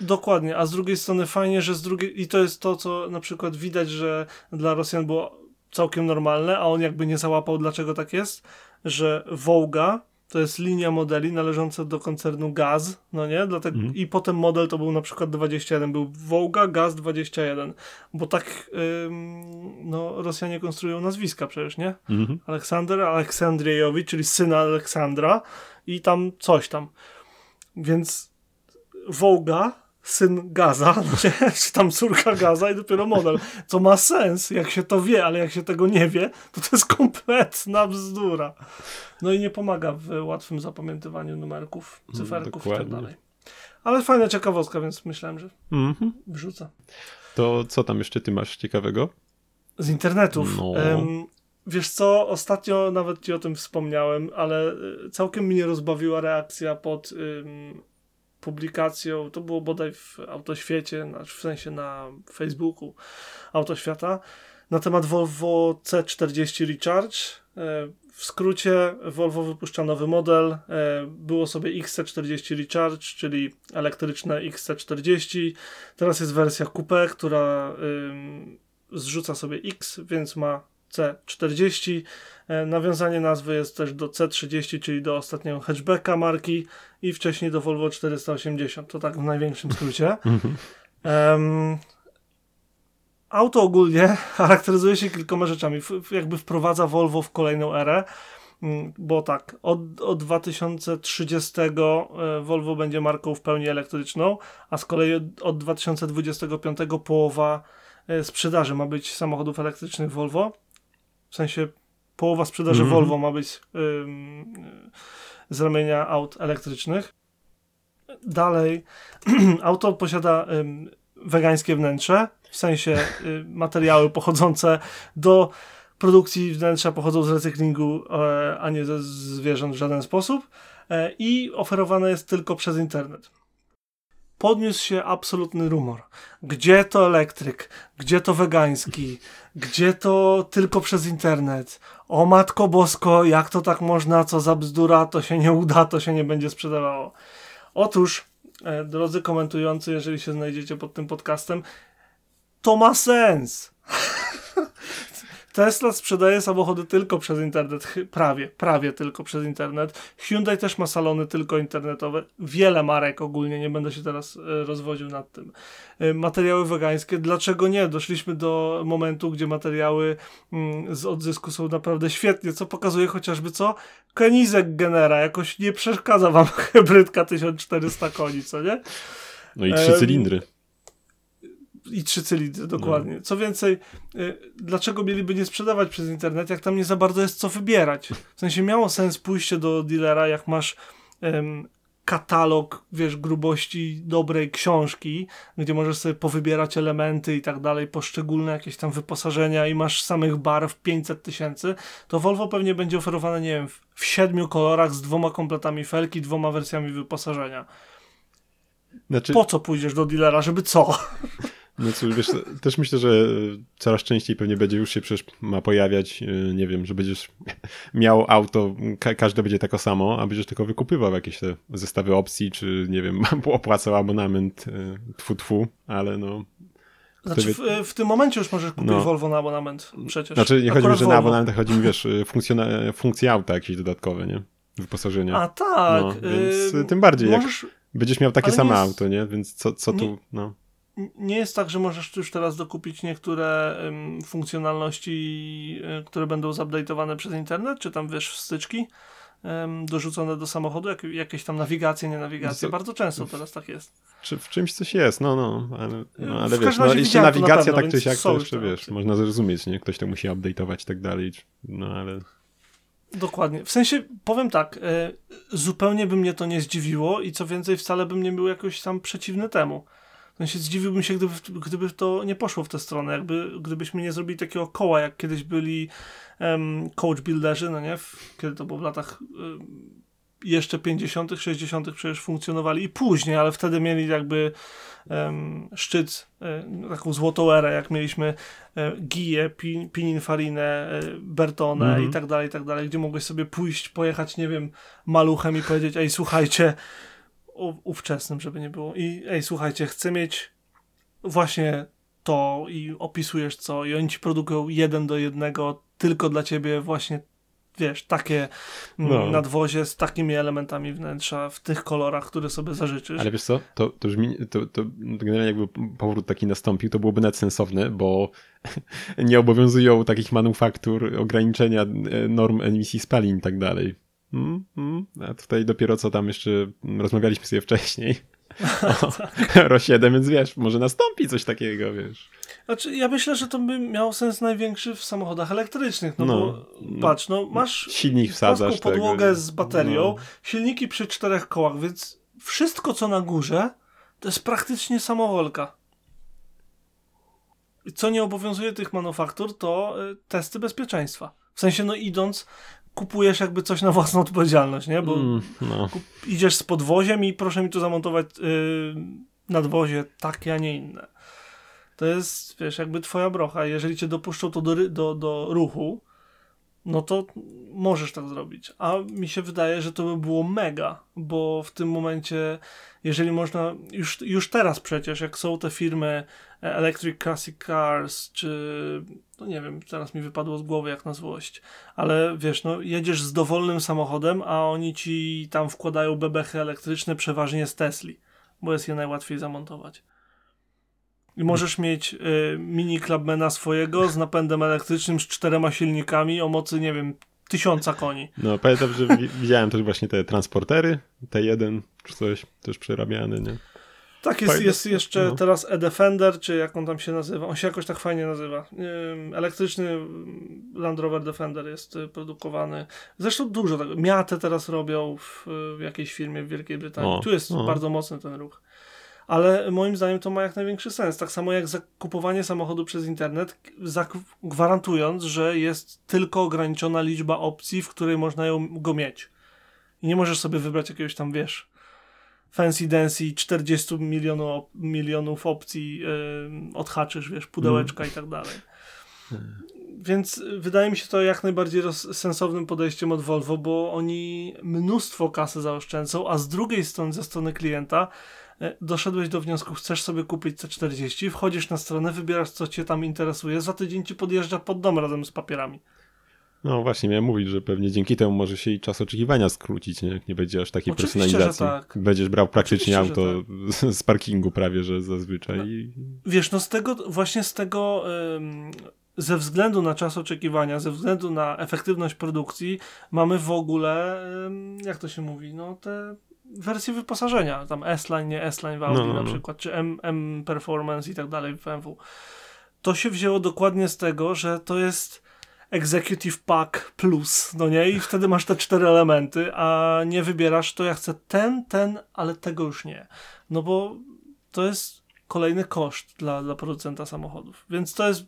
Dokładnie, a z drugiej strony fajnie, że z drugiej, i to jest to, co na przykład widać, że dla Rosjan było całkiem normalne, a on jakby nie załapał, dlaczego tak jest, że Wołga to jest linia modeli należąca do koncernu Gaz, no nie? Dlatego, mhm. I potem model to był na przykład 21, był Wołga Gaz 21, bo tak ym, no, Rosjanie konstruują nazwiska przecież, nie? Mhm. Aleksander Aleksandriejowicz, czyli syn Aleksandra i tam coś tam. Więc Wołga syn Gaza, nie? czy tam córka Gaza i dopiero model. Co ma sens, jak się to wie, ale jak się tego nie wie, to to jest kompletna bzdura. No i nie pomaga w łatwym zapamiętywaniu numerków, mm, cyferków i tak dalej. Ale fajna ciekawostka, więc myślałem, że mhm. wrzucę. To co tam jeszcze ty masz ciekawego? Z internetów. No. Um, wiesz co, ostatnio nawet ci o tym wspomniałem, ale y, całkiem mnie rozbawiła reakcja pod um, publikacją, to było bodaj w Autoświecie, w sensie na Facebooku Autoświata, na temat Volvo C40 Recharge. E, w skrócie Volvo wypuszcza nowy model. E, było sobie XC40 Recharge, czyli elektryczne XC40. Teraz jest wersja coupe, która zrzuca sobie X, więc ma C40. E, nawiązanie nazwy jest też do C30, czyli do ostatniego hatchbacka marki i wcześniej do Volvo 480. To tak w największym skrócie. um, auto ogólnie charakteryzuje się kilkoma rzeczami. Jakby wprowadza Volvo w kolejną erę, mm, bo tak, od, od 2030 e, Volvo będzie marką w pełni elektryczną, a z kolei od, od 2025 połowa e, sprzedaży ma być samochodów elektrycznych Volvo. W sensie połowa sprzedaży mm -hmm. Volvo ma być ym, z ramienia aut elektrycznych. Dalej, auto posiada ym, wegańskie wnętrze, w sensie y, materiały pochodzące do produkcji wnętrza pochodzą z recyklingu, e, a nie ze zwierząt w żaden sposób e, i oferowane jest tylko przez internet podniósł się absolutny rumor. Gdzie to elektryk? Gdzie to wegański? Gdzie to tylko przez internet? O matko bosko, jak to tak można? Co za bzdura? To się nie uda, to się nie będzie sprzedawało. Otóż, e, drodzy komentujący, jeżeli się znajdziecie pod tym podcastem, to ma sens. Tesla sprzedaje samochody tylko przez internet, prawie, prawie tylko przez internet. Hyundai też ma salony tylko internetowe. Wiele marek ogólnie, nie będę się teraz e, rozwodził nad tym. E, materiały wegańskie, dlaczego nie? Doszliśmy do momentu, gdzie materiały mm, z odzysku są naprawdę świetnie, co pokazuje chociażby co? Kenizek Genera, jakoś nie przeszkadza wam hybrydka 1400 koni, co nie? No i trzy cylindry i trzy cylindry, dokładnie. No. Co więcej, y, dlaczego mieliby nie sprzedawać przez internet, jak tam nie za bardzo jest co wybierać? W sensie miało sens pójście do dealera, jak masz katalog, wiesz, grubości dobrej książki, gdzie możesz sobie powybierać elementy i tak dalej, poszczególne jakieś tam wyposażenia i masz samych barw 500 tysięcy, to Volvo pewnie będzie oferowane, nie wiem, w siedmiu kolorach z dwoma kompletami felki, dwoma wersjami wyposażenia. Znaczy... Po co pójdziesz do dealera, żeby co? No cóż, wiesz, też myślę, że coraz częściej pewnie będzie już się przecież ma pojawiać, y, nie wiem, że będziesz miał auto, ka każde będzie tako samo, a będziesz tylko wykupywał jakieś te zestawy opcji, czy nie wiem, opłacał abonament y, tfu tfu, ale no... Znaczy w, w, tym momencie już możesz kupić no. Volvo na abonament przecież. Znaczy nie chodzi mi, że Volvo. na abonament, chodzi mi, wiesz, funkcje auta jakieś dodatkowe, nie? Wyposażenia. A tak. No, więc yy, tym bardziej, możesz... jak będziesz miał takie same jest... auto, nie? Więc co, co tu, nie... no nie jest tak, że możesz już teraz dokupić niektóre funkcjonalności, um, które będą zupdate'owane przez internet, czy tam wiesz, wstyczki um, dorzucone do samochodu, jak, jakieś tam nawigacje, nie nawigacje. Bardzo często teraz tak jest. Czy w czymś coś jest, no, no, ale, no, ale wiesz, no, jeszcze nawigacja pewno, tak czy siak, to jeszcze wiesz, można zrozumieć, nie? Ktoś to musi update'ować i tak dalej, no ale... Dokładnie. W sensie, powiem tak, e, zupełnie by mnie to nie zdziwiło i co więcej, wcale bym nie był jakoś tam przeciwny temu. Sensie zdziwiłbym się, gdyby, gdyby to nie poszło w tę stronę, jakby, gdybyśmy nie zrobili takiego koła, jak kiedyś byli um, coach builderzy, no nie? W, kiedy to było w latach um, jeszcze 50., 60. przecież funkcjonowali i później, ale wtedy mieli jakby um, szczyt, um, taką złotą erę, jak mieliśmy um, Giję, Pin, Pininfarinę, Bertonę mm -hmm. i tak dalej, i tak dalej, gdzie mogłeś sobie pójść, pojechać, nie wiem, maluchem i powiedzieć, ej, słuchajcie, ówczesnym, żeby nie było, i ej, słuchajcie, chcę mieć właśnie to i opisujesz co i oni ci produkują jeden do jednego tylko dla ciebie właśnie wiesz, takie mm, no. nadwozie z takimi elementami wnętrza w tych kolorach, które sobie zażyczysz. Ale wiesz co, to, to, brzmi, to, to generalnie jakby powrót taki nastąpił, to byłoby nawet sensowne, bo nie obowiązują takich manufaktur ograniczenia e, norm emisji spalin i tak dalej. Mm, mm. A tutaj dopiero co tam jeszcze rozmawialiśmy sobie wcześniej o 7, więc wiesz, może nastąpi coś takiego, wiesz. Znaczy, ja myślę, że to by miało sens największy w samochodach elektrycznych, no, no bo patrz, no masz silnik wsadzasz podłogę tego. z baterią, no. silniki przy czterech kołach, więc wszystko co na górze to jest praktycznie samowolka. Co nie obowiązuje tych manufaktur, to y, testy bezpieczeństwa. W sensie, no idąc, kupujesz jakby coś na własną odpowiedzialność, nie? Bo mm, no. idziesz z podwoziem i proszę mi tu zamontować yy, nadwozie takie, a nie inne. To jest, wiesz, jakby twoja brocha. Jeżeli cię dopuszczą to do, do, do ruchu, no to możesz tak zrobić. A mi się wydaje, że to by było mega, bo w tym momencie, jeżeli można, już, już teraz przecież, jak są te firmy Electric Classic Cars, czy, no nie wiem, teraz mi wypadło z głowy jak na złość, ale wiesz, no jedziesz z dowolnym samochodem, a oni ci tam wkładają bebechy elektryczne przeważnie z Tesli, bo jest je najłatwiej zamontować. I możesz mieć y, mini Clubmana swojego z napędem elektrycznym z czterema silnikami o mocy, nie wiem, tysiąca koni. No, pamiętam, że widziałem też właśnie te transportery, T1 czy coś, też przerabiany, nie? Tak, jest, jest jeszcze no. teraz E-Defender, czy jak on tam się nazywa. On się jakoś tak fajnie nazywa. Elektryczny Land Rover Defender jest y, produkowany. Zresztą dużo tego. Miatę teraz robią w, w jakiejś firmie w Wielkiej Brytanii. O, tu jest o. bardzo mocny ten ruch ale moim zdaniem to ma jak największy sens. Tak samo jak zakupowanie samochodu przez internet, gwarantując, że jest tylko ograniczona liczba opcji, w której można ją, go mieć. I nie możesz sobie wybrać jakiegoś tam, wiesz, fancy dancy 40 milionów, milionów opcji yy, odhaczysz, wiesz, pudełeczka mm. i tak dalej. Więc wydaje mi się to jak najbardziej sensownym podejściem od Volvo, bo oni mnóstwo kasy zaoszczędzą, a z drugiej strony, ze strony klienta, E, doszedłeś do wniosku, chcesz sobie kupić C40, wchodzisz na stronę, wybierasz co cię tam interesuje, za tydzień ci podjeżdża pod dom razem z papierami. No właśnie, miałem mówić, że pewnie dzięki temu może się i czas oczekiwania skrócić, nie? nie będzie aż takiej Oczywiście, personalizacji. Tak. Będziesz brał praktycznie auto tak. z parkingu prawie, że zazwyczaj. No, wiesz, no z tego, właśnie z tego, ze względu na czas oczekiwania, ze względu na efektywność produkcji, mamy w ogóle, jak to się mówi, no te wersje wyposażenia, tam S-Line, nie S-Line w Audi no, no, no. na przykład, czy M, M Performance i tak dalej w BMW. To się wzięło dokładnie z tego, że to jest Executive Pack Plus, no nie? I wtedy masz te cztery elementy, a nie wybierasz, to ja chcę ten, ten, ale tego już nie. No bo to jest kolejny koszt dla, dla producenta samochodów. Więc to jest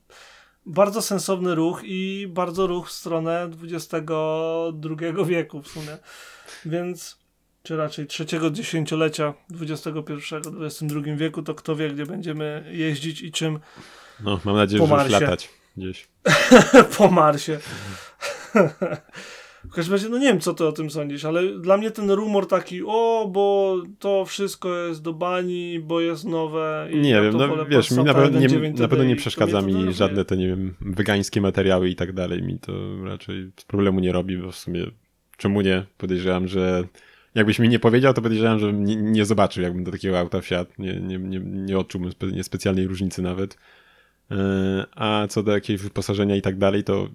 bardzo sensowny ruch i bardzo ruch w stronę XXI wieku w sumie. Więc czy raczej trzeciego dziesięciolecia XXI, XXI wieku, to kto wie, gdzie będziemy jeździć i czym. No, mam nadzieję, że już latać gdzieś. po Marsie. W każdym razie, no nie wiem, co ty o tym sądzisz, ale dla mnie ten rumor taki, o, bo to wszystko jest do bani, bo jest nowe. nie wiem, no wiesz, mi na pewno nie, na pewno nie przeszkadza mi żadne te, nie wiem, wegańskie materiały i tak dalej. Mi to raczej problemu nie robi, bo w sumie czemu nie? Podejrzewam, że jakbyś mi nie powiedział, to podejrzewam, że nie, nie zobaczył, jakbym do takiego auta wsiadł. Nie, nie, nie, nie odczułbym spe, nie specjalnej różnicy nawet. Yy, a co do jakiegoś wyposażenia i tak dalej, to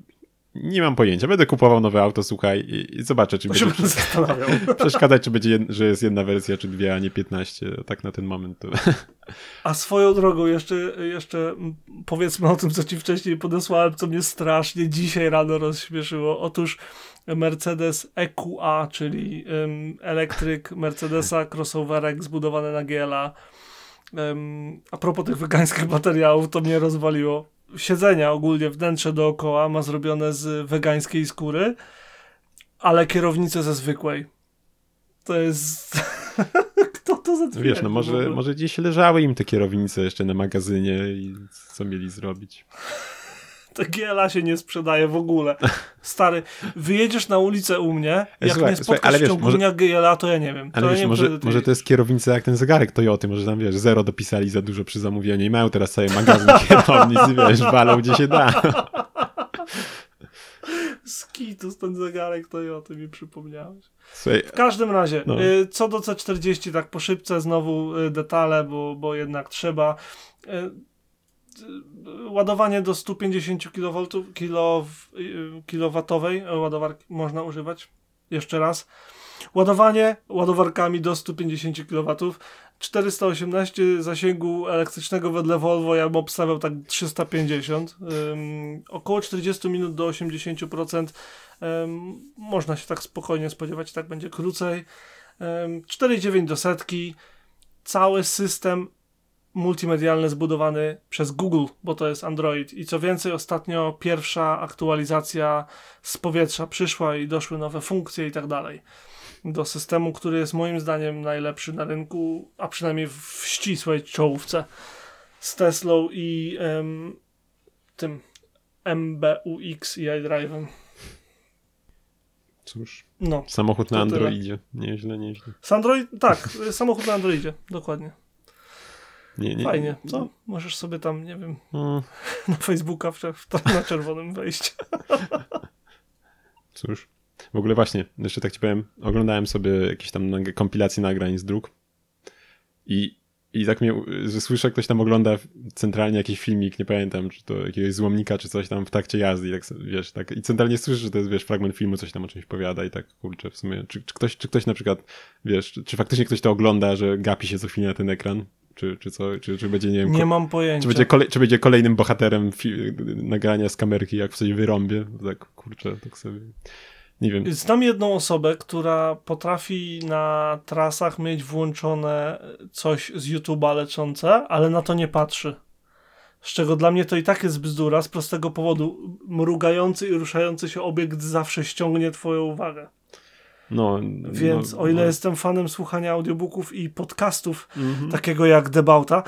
nie mam pojęcia. Będę kupował nowe auto, słuchaj, i, i zobaczę, czy będzie przeszkadzać, czy będzie, jed, że jest jedna wersja, czy dwie, a nie 15. Tak na ten moment to... A swoją drogą, jeszcze, jeszcze powiedzmy o tym, co ci wcześniej podesłałem, co mnie strasznie dzisiaj rano rozśmieszyło. Otóż Mercedes EQA, czyli um, elektryk Mercedesa, crossoverek zbudowany na GLA. A propos tych wegańskich materiałów, to mnie rozwaliło. Siedzenia ogólnie, wnętrze dookoła ma zrobione z wegańskiej skóry, ale kierownicę ze zwykłej. To jest... Kto to zatwierdzi? Wiesz, no może, może gdzieś leżały im te kierownice jeszcze na magazynie i co mieli zrobić. To GLA się nie sprzedaje w ogóle. Stary, wyjedziesz na ulicę u mnie, jak słuchaj, nie spotkasz ale wiesz, może, GLA, to ja nie wiem. Ale wiesz, nie może, może to jest kierownica jak ten zegarek Toyoty, może tam, wiesz, zero dopisali za dużo przy zamówieniu i mają teraz cały magazyn kierownic i wiesz, walą gdzie się da. Skitus, ten zegarek Toyoty mi przypomniałeś. Słuchaj, w każdym razie, no. Y, co do C40, tak po szybce znowu y, detale, bo, bo jednak trzeba. Y, ładowanie do 150 kV, kilo, kilowatowej ładowarki można używać. Jeszcze raz. Ładowanie ładowarkami do 150 kW. 418 zasięgu elektrycznego wedle Volvo, ja bym obstawiał tak 350. Um, około 40 minut do 80%. Um, można się tak spokojnie spodziewać, tak będzie krócej. Um, 4,9 do setki. Cały system multimedialny zbudowany przez Google, bo to jest Android. I co więcej, ostatnio pierwsza aktualizacja z powietrza przyszła i doszły nowe funkcje i tak dalej. Do systemu, który jest moim zdaniem najlepszy na rynku, a przynajmniej w ścisłej czołówce z Teslą i um, tym MBUX i iDrive'em. Cóż, no, samochód na Androidzie. Tyle. Nieźle, nieźle. Z Android, tak, samochód na Androidzie, dokładnie. Nie, nie, Fajnie. Co? Możesz sobie tam, nie wiem, hmm. na Facebooka w, w, na czerwonym wejść. Cóż. W ogóle właśnie, jeszcze tak ci powiem, oglądałem sobie jakieś tam kompilacje nagrań z dróg i, i tak mnie, że słyszę, ktoś tam ogląda centralnie jakiś filmik, nie pamiętam, czy to jakiegoś złomnika, czy coś tam w trakcie jazdy i tak, wiesz, tak, i centralnie słyszysz, że to jest, wiesz, fragment filmu, coś tam o czymś powiada i tak, kurczę, w sumie, czy, czy ktoś, czy ktoś na przykład, wiesz, czy, czy faktycznie ktoś to ogląda, że gapi się co chwilę na ten ekran, czy, czy co, czy, czy będzie, nie wiem... Nie mam pojęcia. Czy będzie, kolej, czy będzie kolejnym bohaterem nagrania z kamerki, jak w sobie wyrąbie, tak, kurczę, tak sobie... Nie wiem. Znam jedną osobę, która potrafi na trasach mieć włączone coś z YouTube'a leczące, ale na to nie patrzy. Z czego dla mnie to i tak jest bzdura, z prostego powodu. Mrugający i ruszający się obiekt zawsze ściągnie twoją uwagę. No, Więc no, o ile no. jestem fanem słuchania audiobooków i podcastów, -hmm. takiego jak Debauta,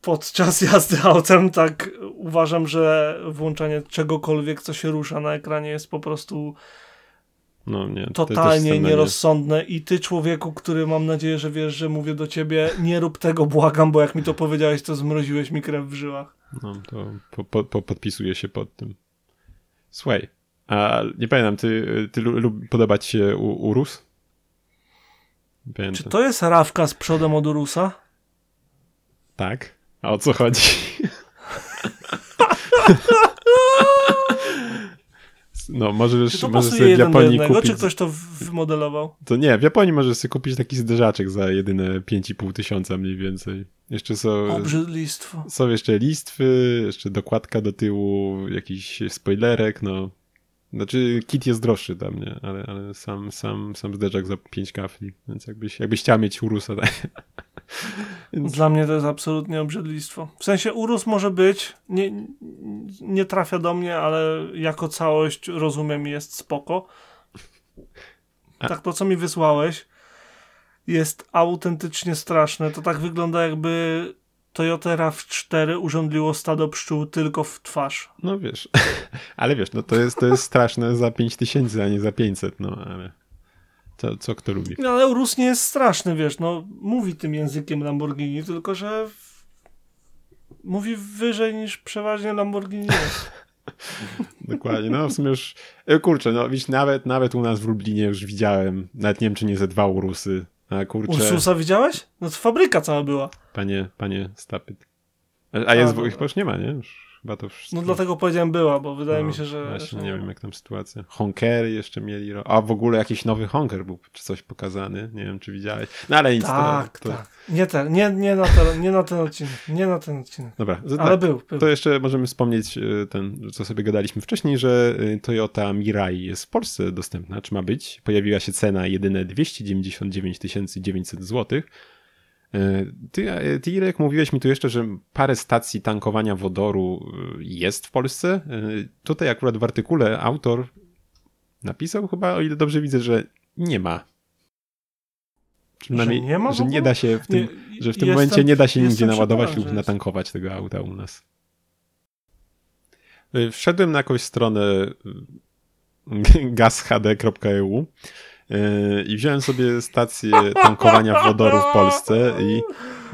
podczas jazdy autem tak uważam, że włączanie czegokolwiek, co się rusza na ekranie jest po prostu no, nie, totalnie nierozsądne i ty człowieku, który mam nadzieję, że wiesz, że mówię do ciebie, nie rób tego, błagam, bo jak mi to powiedziałeś, to zmroziłeś mi krew w żyłach. No, to po, po podpisuję się pod tym. Słuchaj, a nie pamiętam, ty, ty lub, podoba ci się u, Urus? Czy to jest rawka z przodem od Urusa? Tak. A o co chodzi? No, możesz, czy to możesz sobie w Japonii jednego, kupić... Czy ktoś to wymodelował? To nie, w Japonii możesz sobie kupić taki zderzaczek za jedyne 5,5 tysiąca mniej więcej. Jeszcze są... Obrzydlistwo. Są jeszcze listwy, jeszcze dokładka do tyłu, jakiś spoilerek, no. Znaczy, kit jest droższy dla mnie, ale, ale sam, sam, sam zderzak za 5 kafli, więc jakbyś, jakbyś chciał mieć Urusa, tak? więc... Dla mnie to jest absolutnie obrzydlistwo. W sensie Urus może być, nie, nie trafia do mnie, ale jako całość rozumiem jest spoko. A. Tak, to co mi wysłałeś jest autentycznie straszne. To tak wygląda jakby Toyota RAV4 urządliło stado pszczół tylko w twarz. No wiesz, ale wiesz, no to jest, to jest straszne za 5000, a nie za 500, no ale co, co kto lubi. No ale Urus nie jest straszny, wiesz, no mówi tym językiem Lamborghini, tylko że w... mówi wyżej niż przeważnie Lamborghini jest. Dokładnie, no w sumie już, e, kurczę, no widzisz, nawet, nawet u nas w Lublinie już widziałem, nawet nie wiem, czy nie ze dwa Urusy, a kurczę... Ursusa widziałeś? No to fabryka cała była. Panie, panie Stapyt. A, a jest, no. chyba już nie ma, nie? Już chyba to wszystko. No dlatego powiedziałem była, bo wydaje No, mi się, że... Właśnie nie wiem, jak tam sytuacja. Honkery jeszcze mieli. A w ogóle jakiś nowy honker był, czy coś pokazany. Nie wiem, czy widziałeś. No ale nic. Tak, to, to... tak. Nie, ten, nie, nie, na ten, nie na ten odcinek, nie na ten odcinek. Dobra, Ale tak, był, był. to jeszcze możemy wspomnieć y, ten, co sobie gadaliśmy wcześniej, że y, Toyota Mirai jest w Polsce dostępna, czy ma być. Pojawiła się cena jedyne 299 900 zł. Ty, y, ty, Irek, mówiłeś mi tu jeszcze, że parę stacji tankowania wodoru y, jest w Polsce. Tutaj akurat w artykule autor napisał chyba, o ile dobrze widzę, że nie ma. Przynajmniej, nie ma że nie da się w tym, Nie, że w tym momencie nie da się nigdzie naładować lub że natankować tego auta u nas. Wszedłem na jakąś stronę gashd.eu y, i wziąłem sobie stację tankowania wodoru w Polsce i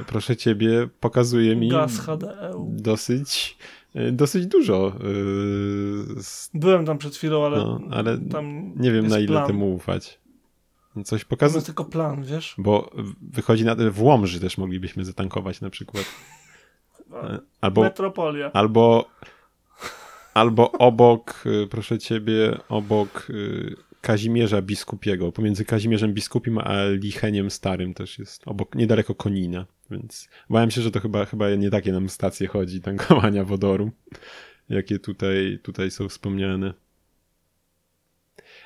proszę ciebie, pokazuje mi HDE. dosyć, y, dosyć dużo. Byłem tam przed chwilą, ale, No, ale tam Nie wiem na ile plan. temu ufać. Coś pokazuje, jest tylko plan, wiesz? bo wychodzi na w Łomży też moglibyśmy zatankować na przykład. Albo Metropolia. Albo, albo obok, proszę ciebie, obok Kazimierza Biskupiego. Pomiędzy Kazimierzem Biskupim a Licheniem Starym też jest, obok, niedaleko Konina. Więc bałem się, że to chyba, chyba nie takie nam stacje chodzi, tankowania wodoru, jakie tutaj, tutaj są wspomniane.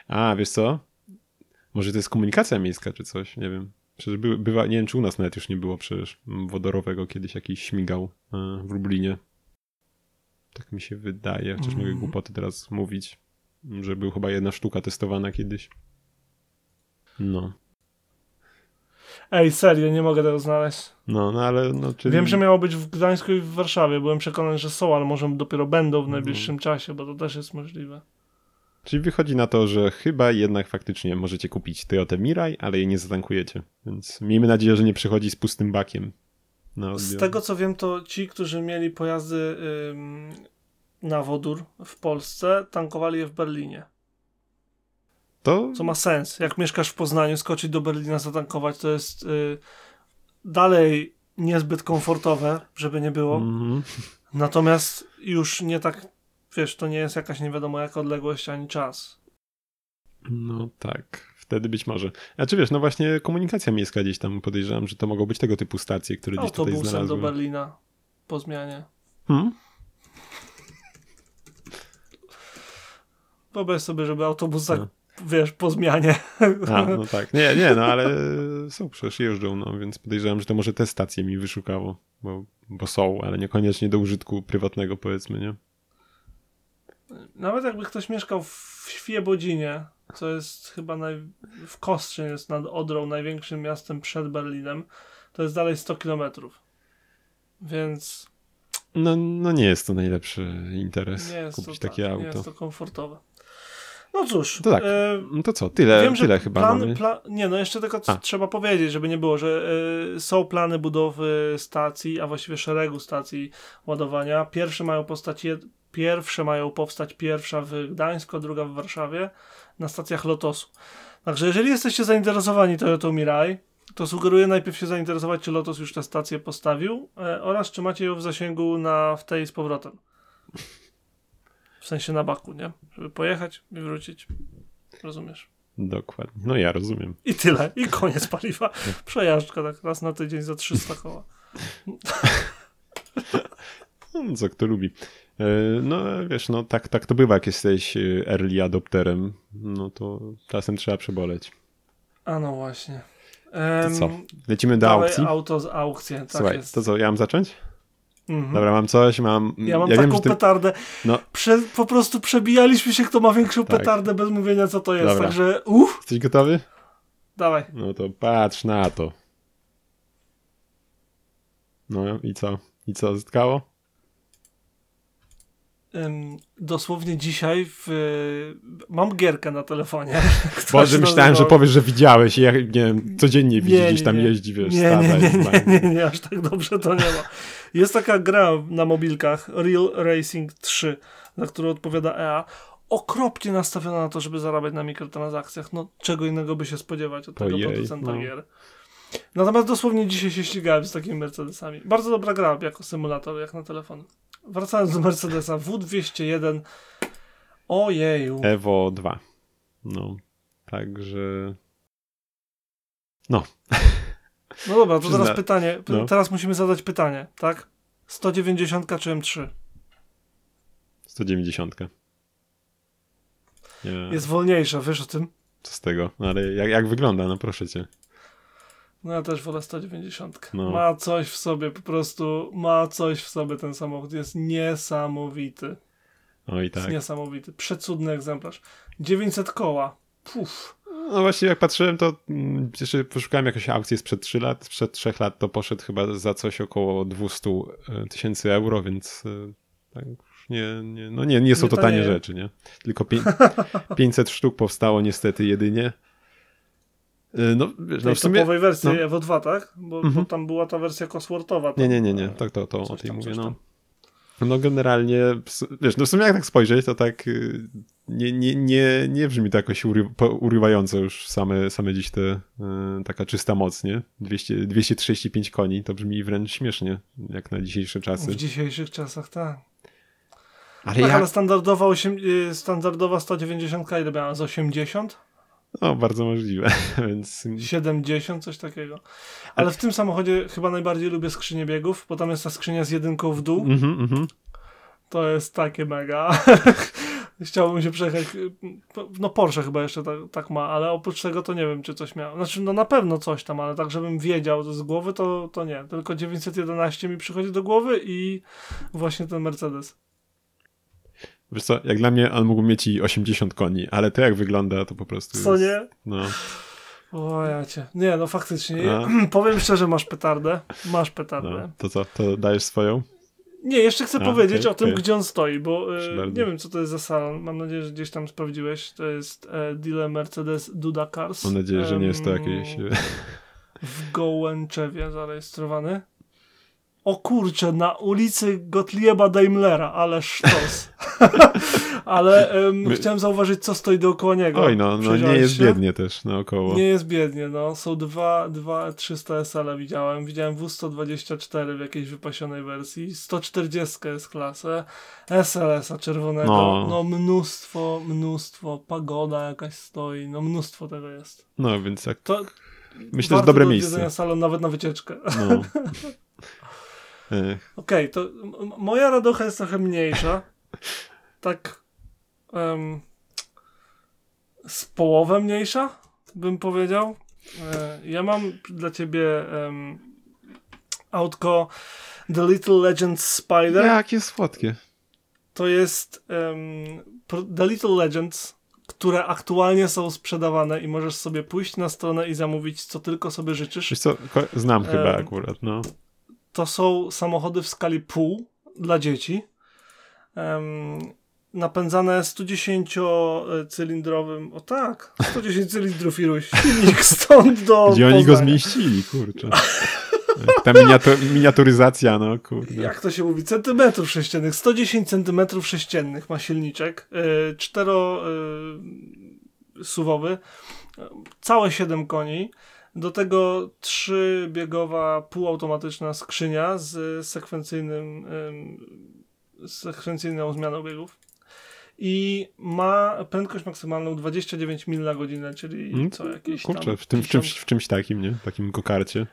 A, wiesz co? Może to jest komunikacja miejska czy coś, nie wiem. Przecież by, bywa, nie wiem, czy u nas nawet już nie było przecież mm, wodorowego kiedyś jakiś śmigał e, w Lublinie. Tak mi się wydaje, chociaż mogę Mhm. głupoty teraz mówić, że był chyba jedna sztuka testowana kiedyś. No, Ej, serio, nie mogę tego znaleźć. no, no ale no, czyli... Wiem, że miało być w Gdańsku i w Warszawie. Byłem przekonany, że są, ale może dopiero będą Mhm. w najbliższym czasie, bo to też jest możliwe. Czyli wychodzi na to, że chyba jednak faktycznie możecie kupić Toyota Mirai, ale jej nie zatankujecie. Więc miejmy nadzieję, że nie przychodzi z pustym bakiem. Z tego co wiem, to ci, którzy mieli pojazdy na wodór w Polsce, tankowali je w Berlinie. To Co ma sens. Jak mieszkasz w Poznaniu, skoczyć do Berlina, zatankować, to jest y, dalej niezbyt komfortowe, żeby nie było. Mhm. Natomiast już nie tak, wiesz, to nie jest jakaś nie wiadomo jaka odległość ani czas. No tak, wtedy być może. A czy wiesz, no właśnie komunikacja miejska gdzieś tam podejrzewam, że to mogą być tego typu stacje, które gdzieś tutaj Autobusem do znalazły. Berlina po zmianie. Hmm? Wyobraź sobie, żeby autobus No. wiesz, po zmianie. A, no tak. Nie, nie, no ale są przecież jeżdżą, no więc podejrzewam, że to może te stacje mi wyszukało, bo, bo są, ale niekoniecznie do użytku prywatnego powiedzmy, nie? Nawet jakby ktoś mieszkał w Świebodzinie, co jest chyba naj... w Kostrzyn jest nad Odrą największym miastem przed Berlinem, to jest dalej 100 kilometrów. Więc No, no nie jest to najlepszy interes nie jest, kupić to, takie tak, auto. nie jest to komfortowe. No cóż, To tak, e, No to co, tyle, Wiem, tyle chyba plan, mamy. Pla, nie, no jeszcze tylko A. trzeba powiedzieć, żeby nie było, że y, są plany budowy stacji, a właściwie szeregu stacji ładowania. Pierwsze mają pierwsze mają powstać pierwsza w Gdańsku, druga w Warszawie na stacjach Lotosu. Także jeżeli jesteście zainteresowani Toyotą Mirai, to sugeruję najpierw się zainteresować, czy Lotos już tę stację postawił e, oraz czy macie ją w zasięgu na w tej z powrotem. W sensie na baku, nie? Żeby pojechać i wrócić. Rozumiesz? Dokładnie. No ja rozumiem. I tyle. I koniec paliwa. Przejażdżka tak raz na tydzień za 300 koła. No, co kto lubi. E, No wiesz, no tak, tak to bywa, jak jesteś e, early adopterem, no to czasem trzeba przeboleć. A no właśnie. To Em, co? Lecimy do aukcji? auto z aukcji. Tak Słuchaj, jest. to co, ja mam zacząć? Mhm. Dobra, mam coś, mam... Ja mam ja taką wiem, ty... petardę. No. Prze, po prostu przebijaliśmy się, kto ma większą Tak. petardę bez mówienia, co to jest. Dobra. Także uff, Jesteś gotowy? dawaj. No to patrz na to. No i co? I co, zyskało? Dosłownie dzisiaj w, mam gierkę na telefonie. Boże, myślałem, że powiesz, że widziałeś i jak, nie wiem, codziennie widzisz, gdzieś tam nie. jeździ, wiesz, Nie, nie, nie, nie, nie, nie, aż tak dobrze to nie ma. Jest taka gra na mobilkach, Real Racing 3, za którą odpowiada EA, okropnie nastawiona na to, żeby zarabiać na mikrotransakcjach. No, czego innego by się spodziewać od tego Ojej, producenta no. gier. Natomiast dosłownie dzisiaj się ścigałem z takimi Mercedesami. Bardzo dobra gra jako symulator, jak na telefon. Wracając do Mercedesa, W201, ojeju. Evo 2. No, także... No. No dobra, to teraz pytanie, no. teraz musimy zadać pytanie, tak? 190 czy M3? 190. Nie. Jest wolniejsza, wiesz o tym? Co z tego? No ale jak, jak wygląda, no proszę cię. No też wolę 190. No. Ma coś w sobie, po prostu ma coś w sobie ten samochód. Jest niesamowity. Oj tak. Jest niesamowity. Przecudny egzemplarz. 900 koła. Puf. No właśnie jak patrzyłem, to mm, jeszcze poszukałem jakąś aukcję sprzed 3 lat. Sprzed 3 lat to poszedł chyba za coś około 200 e, tysięcy euro, więc e, tak nie, nie, no nie, nie są nie to tanie rzeczy, nie? Tylko 500 sztuk powstało niestety jedynie. E, no, wiesz, no w sumie... topowej wersji no. Evo 2, tak? Bo, mhm. bo, tam była ta wersja Cosworthowa. Nie, nie, nie, nie. Tak, to, to o tej mówię, no. No generalnie, wiesz, no w sumie jak tak spojrzeć, to tak y, nie, nie, nie, nie brzmi to jakoś ury, urywająco już same, same dziś te, y, taka czysta moc, nie? 200, 235 koni, to brzmi wręcz śmiesznie, jak na dzisiejsze czasy. W dzisiejszych czasach, tak. Ale, tak, ja... ale standardowa, 8, y, standardowa 190 ile miała? Z 80? No, bardzo możliwe, więc... 70, coś takiego. Ale w tym samochodzie chyba najbardziej lubię skrzynię biegów, bo tam jest ta skrzynia z jedynką w dół. Mm -hmm, mm -hmm. To jest takie mega. Chciałbym się przejechać. No Porsche chyba jeszcze tak, tak, ma, ale oprócz tego to nie wiem, czy coś miał. Znaczy, no na pewno coś tam, ale tak, żebym wiedział z głowy, to, to nie. Tylko 911 mi przychodzi do głowy i właśnie ten Mercedes. Wiesz co, jak dla mnie on mógł mieć i 80 koni, ale to jak wygląda, to po prostu Co jest, nie? No. O ja cię. Nie, no faktycznie. A? Powiem szczerze, masz petardę. Masz petardę. No, to co, to dajesz swoją? Nie, jeszcze chcę A, powiedzieć okay, o tym, okay. gdzie on stoi, bo e, nie wiem, co to jest za salon. Mam nadzieję, że gdzieś tam sprawdziłeś. To jest e, dealer Mercedes Duda Cars. Mam nadzieję, że nie jest to jakieś... E, w Gołęczewie zarejestrowany. O kurczę, na ulicy Gottlieba Daimlera, ale sztos. ale um, My... chciałem zauważyć, co stoi dookoła niego. Oj, no, no nie jest się? biednie też naokoło. Nie jest biednie, no. Są dwa, dwa 300 SL widziałem. Widziałem W124 w jakiejś wypasionej wersji. 140 jest klasę. SLS-a czerwonego. No. no mnóstwo, mnóstwo. Pagoda jakaś stoi. No mnóstwo tego jest. No, więc jak... To Myślę, że dobre miejsce. salon nawet na wycieczkę. No. Okej, okay, to moja radocha jest trochę mniejsza. tak um, z połowę mniejsza, bym powiedział. E, ja mam dla ciebie um, autko The Little Legends Spider. Jakie słodkie. To jest um, The Little Legends, które aktualnie są sprzedawane i możesz sobie pójść na stronę i zamówić, co tylko sobie życzysz. Wiesz co, znam chyba akurat, no to są samochody w skali pół dla dzieci. Um, napędzane 110-cylindrowym, o tak, 110 cylindrów iluś, silnik stąd do Gdzie oni go zmieścili, kurczę. Ta miniatur miniaturyzacja, no kurde. Jak to się mówi? Centymetrów sześciennych. 110 centymetrów sześciennych ma silniczek. Yy, cztero yy, suwowy. Całe 7 koni. Do tego trzybiegowa półautomatyczna skrzynia z sekwencyjnym z sekwencyjną zmianą biegów i ma prędkość maksymalną 29 mil na godzinę, czyli hmm, co jakieś Kurczę, tam w, tym, w, czymś, w czymś takim, nie? Takim kokarcie.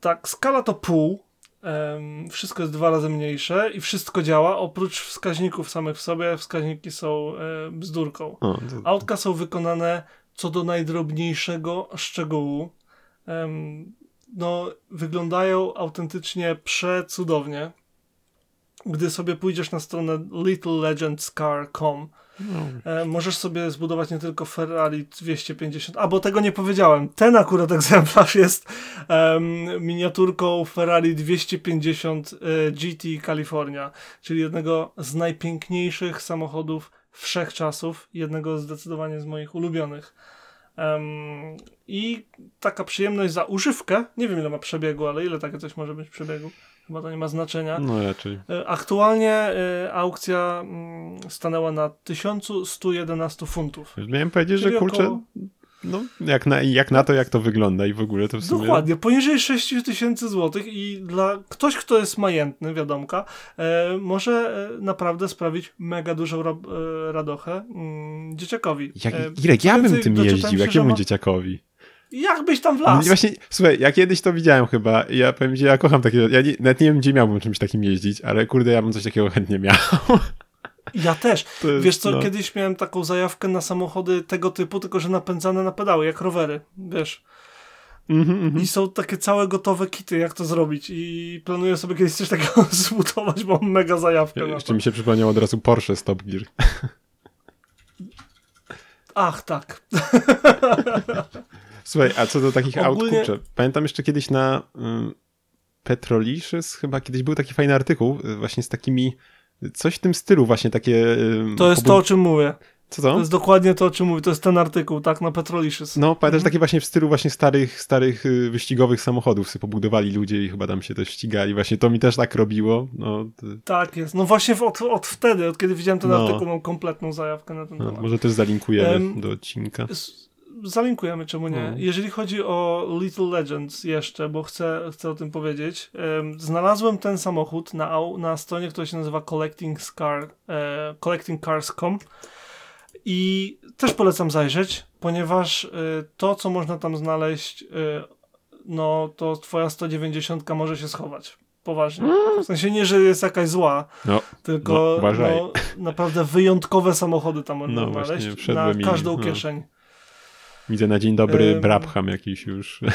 Tak, skala to pół. Um, wszystko jest dwa razy mniejsze i wszystko działa, oprócz wskaźników samych w sobie. Wskaźniki są e, bzdurką. O, to... Autka są wykonane co do najdrobniejszego szczegółu no, wyglądają autentycznie przecudownie. Gdy sobie pójdziesz na stronę littlelegendscar.com, no. E, możesz sobie zbudować nie tylko Ferrari 250, a bo tego nie powiedziałem. Ten akurat egzemplarz jest um, miniaturką Ferrari 250 e, GT California, czyli jednego z najpiękniejszych samochodów wszechczasów, jednego zdecydowanie z moich ulubionych. Um, I taka przyjemność za używkę, nie wiem ile ma przebiegu, ale ile takie coś może być przebiegu? Chyba to nie ma znaczenia. No raczej. E, aktualnie y, aukcja y, stanęła na 1111 funtów. Miałem powiedzieć, że kurczę, około... No, jak na, jak na to, jak to wygląda i w ogóle to w sumie... Dokładnie, poniżej 6 tysięcy złotych i dla ktoś, kto jest majętny, wiadomka, e, może e, naprawdę sprawić mega dużą ra, e, radochę mm, dzieciakowi. Jak, E, Irek, ja bym tym jeździł, jakiemu ma- dzieciakowi? Jakbyś tam wlazł? Właśnie, słuchaj, ja kiedyś to widziałem chyba i ja powiem ci, ja kocham takiego, ja nie, nawet nie wiem, gdzie miałbym czymś takim jeździć, ale kurde, ja bym coś takiego chętnie miał. Ja też. Jest, Wiesz co, no. kiedyś miałem taką zajawkę na samochody tego typu, tylko że napędzane na pedały, jak rowery, wiesz. Mhm, mhm. I są takie całe gotowe kity, jak to zrobić. I planuję sobie kiedyś coś takiego zbudować, bo mam mega zajawkę na Jeszcze mi się przypomniał od razu Porsche Stop Gear. Ach, tak. Słuchaj, a co do takich aut, Ogólnie- kurczę, pamiętam jeszcze kiedyś na ym, Petrolicious chyba kiedyś był taki fajny artykuł y, właśnie z takimi, coś w tym stylu właśnie takie... To jest to, o czym mówię. Co to? To jest dokładnie to, o czym mówię. To jest ten artykuł, tak, na Petrolicious. No, pamiętasz, Mhm. takie właśnie w stylu właśnie starych, starych y, wyścigowych samochodów sobie pobudowali ludzie i chyba tam się też ścigali. Właśnie to mi też tak robiło. No, to, Tak jest. No właśnie od, od wtedy, od kiedy widziałem ten No. artykuł, mam kompletną zajawkę na ten no, temat. może też zalinkujemy Em, do odcinka. S- Zalinkujemy, czemu nie. No. Jeżeli chodzi o Little Legends jeszcze, bo chcę, chcę o tym powiedzieć. em, znalazłem ten samochód na, na stronie, która się nazywa Collecting, Scar, e, collectingcars.com i też polecam zajrzeć, ponieważ e, to, co można tam znaleźć, e, no to twoja 190 może się schować. Poważnie. W sensie nie, że jest jakaś zła, No, no, tylko uważaj. no, naprawdę wyjątkowe samochody tam można No, znaleźć na każdą no. kieszeń. Widzę na dzień dobry Em, Brabham jakiś już.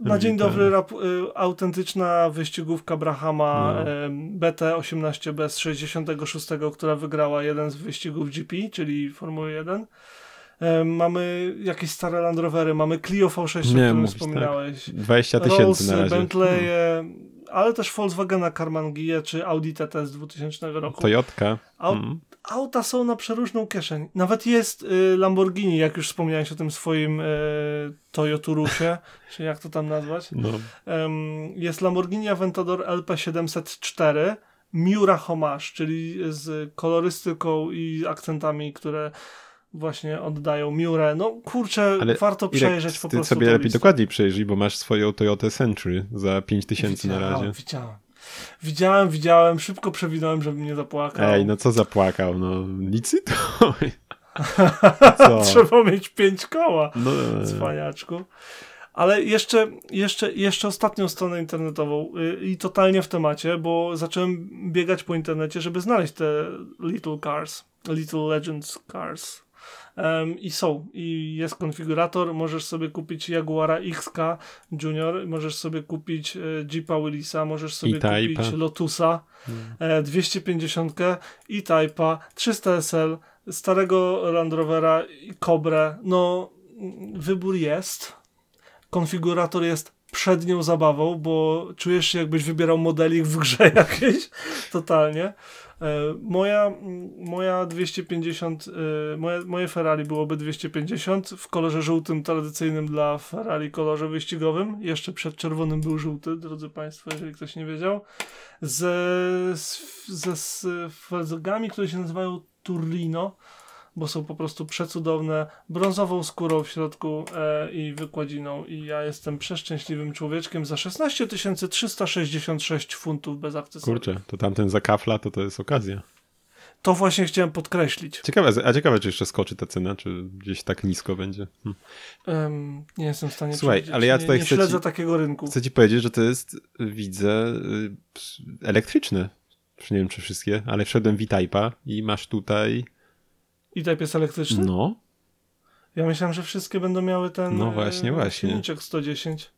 Na dzień dobry rap, y, autentyczna wyścigówka Brahama No. em, BT18B z 66, która wygrała jeden z wyścigów GP, czyli Formuły 1. Em, mamy jakieś stare Land Rovery, mamy Clio V6, o Nie, którym mówisz, wspominałeś. 20 tysięcy na razie. Bentleye, ale też Volkswagena Karmann Gie czy Audi TT z 2000 roku. Toyotka. Au- Mm. Auta są na przeróżną kieszeń. Nawet jest y, Lamborghini, jak już wspomniałeś o tym swoim y, Toyoturusie, czy jak to tam nazwać. No, Em, jest Lamborghini Aventador LP704 Miura Homage, czyli z kolorystyką i akcentami, które właśnie oddają Miurę. No kurczę, Ale warto przejrzeć po ty prostu sobie tą lepiej listę. dokładniej przejrzyj, bo masz swoją Toyotę Century za 5000 na razie. Widziałem. Widziałem, widziałem, szybko przewinąłem, żebym nie zapłakał. Ej, no co zapłakał? No, licytuj. Co? Trzeba mieć pięć koła. No, Cwaniaczku. Ale jeszcze, jeszcze, jeszcze ostatnią stronę internetową y, i totalnie w temacie, bo zacząłem biegać po internecie, żeby znaleźć te Little Cars, Little Legends Cars. Em, I są. I jest konfigurator. Możesz sobie kupić Jaguara XK Junior, możesz sobie kupić e, Jeepa Willisa, możesz sobie kupić Lotusa e, 250 E-Type'a, 300 SL, starego Land Rovera i Cobrę. No, mm, wybór jest. Konfigurator jest przednią zabawą, bo czujesz się jakbyś wybierał modelik w grze jakiejś. Totalnie. E, Moja, moja 250, e, moje, moje Ferrari byłoby 250 w kolorze żółtym, tradycyjnym dla Ferrari kolorze wyścigowym. Jeszcze przed czerwonym był żółty, drodzy Państwo, jeżeli ktoś nie wiedział. Ze, z, ze z które się nazywają Turlino, bo są po prostu przecudowne, brązową skórą w środku e, i wykładziną. I ja jestem przeszczęśliwym człowieczkiem za 16 366 funtów bez akcesoriów. kurczę, to tamten za kafla, to to jest okazja. To właśnie chciałem podkreślić. Ciekawe, a ciekawe, czy jeszcze skoczy ta cena, czy gdzieś tak nisko będzie. Hm. Em, nie jestem w stanie Słuchaj, ale ja nie, tutaj nie chcę śledzę ci- takiego rynku. Chcę ci powiedzieć, że to jest, widzę, y, elektryczne. Już nie wiem, czy wszystkie, ale wszedłem w i masz tutaj, I typ jest elektryczny? no, Ja myślałem, że wszystkie będą miały ten No właśnie, e, właśnie. silniczek 110.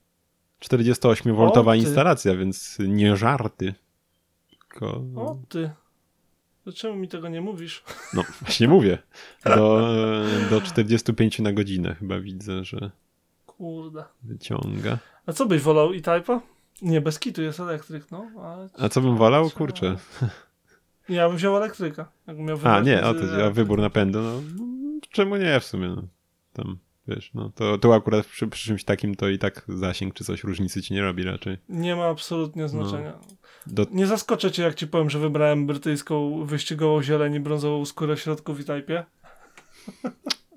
48V O, ty. instalacja, więc nie żarty. Tylko, O ty. Dlaczego mi tego nie mówisz? no właśnie mówię, do, do 45 na godzinę chyba widzę, że Kurde. wyciąga. A co byś wolał E-Type'a? Nie, bez kitu jest elektryk, no. Ale... A co bym wolał? Kurczę. Ja bym wziął elektryka. Jakbym miał A, nie, o to, a wybór napędu, no czemu nie w sumie, no. Tam, wiesz, no to, to akurat przy, przy czymś takim to i tak zasięg czy coś różnicy ci nie robi raczej. Nie ma absolutnie znaczenia. Do, Nie zaskoczę cię, jak ci powiem, że wybrałem brytyjską wyścigową zieleń i brązową skórę w środku w E-Type'ie.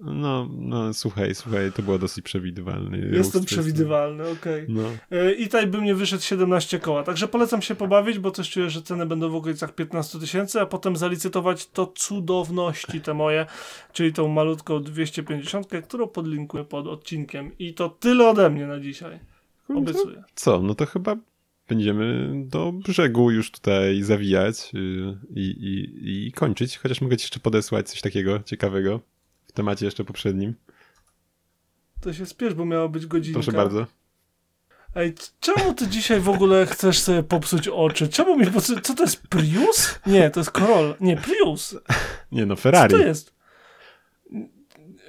No, no, słuchaj, słuchaj, to było dosyć przewidywalne. Jestem przewidywalny, okej. Okay. No. E, I tutaj by mnie wyszedł 17 koła, także polecam się pobawić, bo też czuję, że ceny będą w okolicach 15 tysięcy, a potem zalicytować to cudowności te moje, czyli tą malutką 250, którą podlinkuję pod odcinkiem. I to tyle ode mnie na dzisiaj. Obiecuję. Co, no to chyba będziemy do brzegu już tutaj zawijać y, i, i, i kończyć, chociaż mogę ci jeszcze podesłać coś takiego ciekawego temacie jeszcze poprzednim. To się spiesz, bo miała być godzinka. Proszę bardzo. Ej, czemu ty dzisiaj w ogóle chcesz sobie popsuć oczy? Czemu mi popsuć? Co to jest Prius? Nie, to jest Corolla. Nie, Prius. Nie no, Ferrari. Co to jest?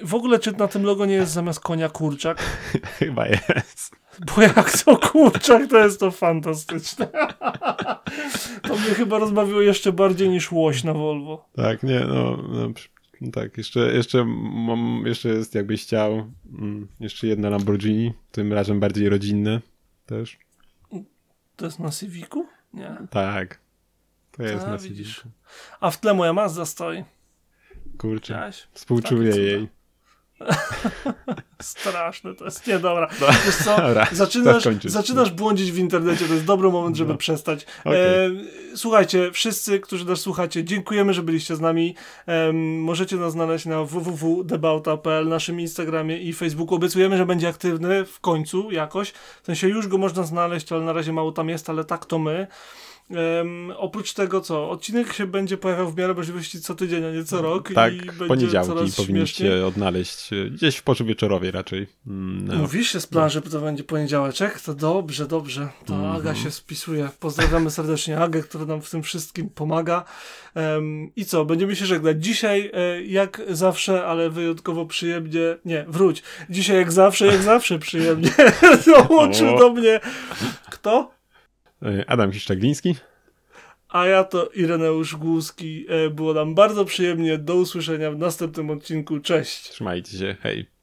W ogóle czy na tym logo nie jest zamiast konia kurczak? Chyba jest. Bo jak to kurczak, to jest to fantastyczne. to mnie chyba rozbawiło jeszcze bardziej niż łoś na Volvo. Tak, nie, no, no tak, jeszcze, jeszcze, mam, jeszcze jest jakbyś chciał mm, jeszcze jedna Lamborghini, tym razem bardziej rodzinne też. To jest na Civicu? Nie. Tak. To jest Ta, na Civicu. A w tle moja Mazda stoi. Kurczę, współczuję jej. Straszne to jest. Nie, dobra. No, Wiesz co? Dobra, zaczynasz, zaczynasz błądzić w internecie, to jest dobry moment, żeby no. przestać. Okay. E, słuchajcie, wszyscy, którzy nas słuchacie, dziękujemy, że byliście z nami. E, możecie nas znaleźć na www.debauta.pl, naszym Instagramie i Facebooku. Obiecujemy, że będzie aktywny w końcu jakoś. W sensie już go można znaleźć, ale na razie mało tam jest, ale tak to my. Um, oprócz tego co? Odcinek się będzie pojawiał w miarę możliwości co tydzień, a nie co rok. Tak, i w poniedziałki powinniście śmiesznie. odnaleźć e, gdzieś w porze wieczorowej raczej. Mm, no. Mówisz się z plan, że to będzie poniedziałeczek? To dobrze, dobrze. To mm -hmm. Aga się spisuje. Pozdrawiamy serdecznie Agę, która nam w tym wszystkim pomaga. Um, I co? Będziemy się żegnać. Dzisiaj e, jak zawsze, ale wyjątkowo przyjemnie. Nie, wróć. Dzisiaj jak zawsze, jak zawsze przyjemnie. Dołączył do mnie. Kto? E, Adam Hiszczagliński. A ja to Ireneusz Głuski. E, było nam bardzo przyjemnie. Do usłyszenia w następnym odcinku. Cześć. Trzymajcie się. Hej.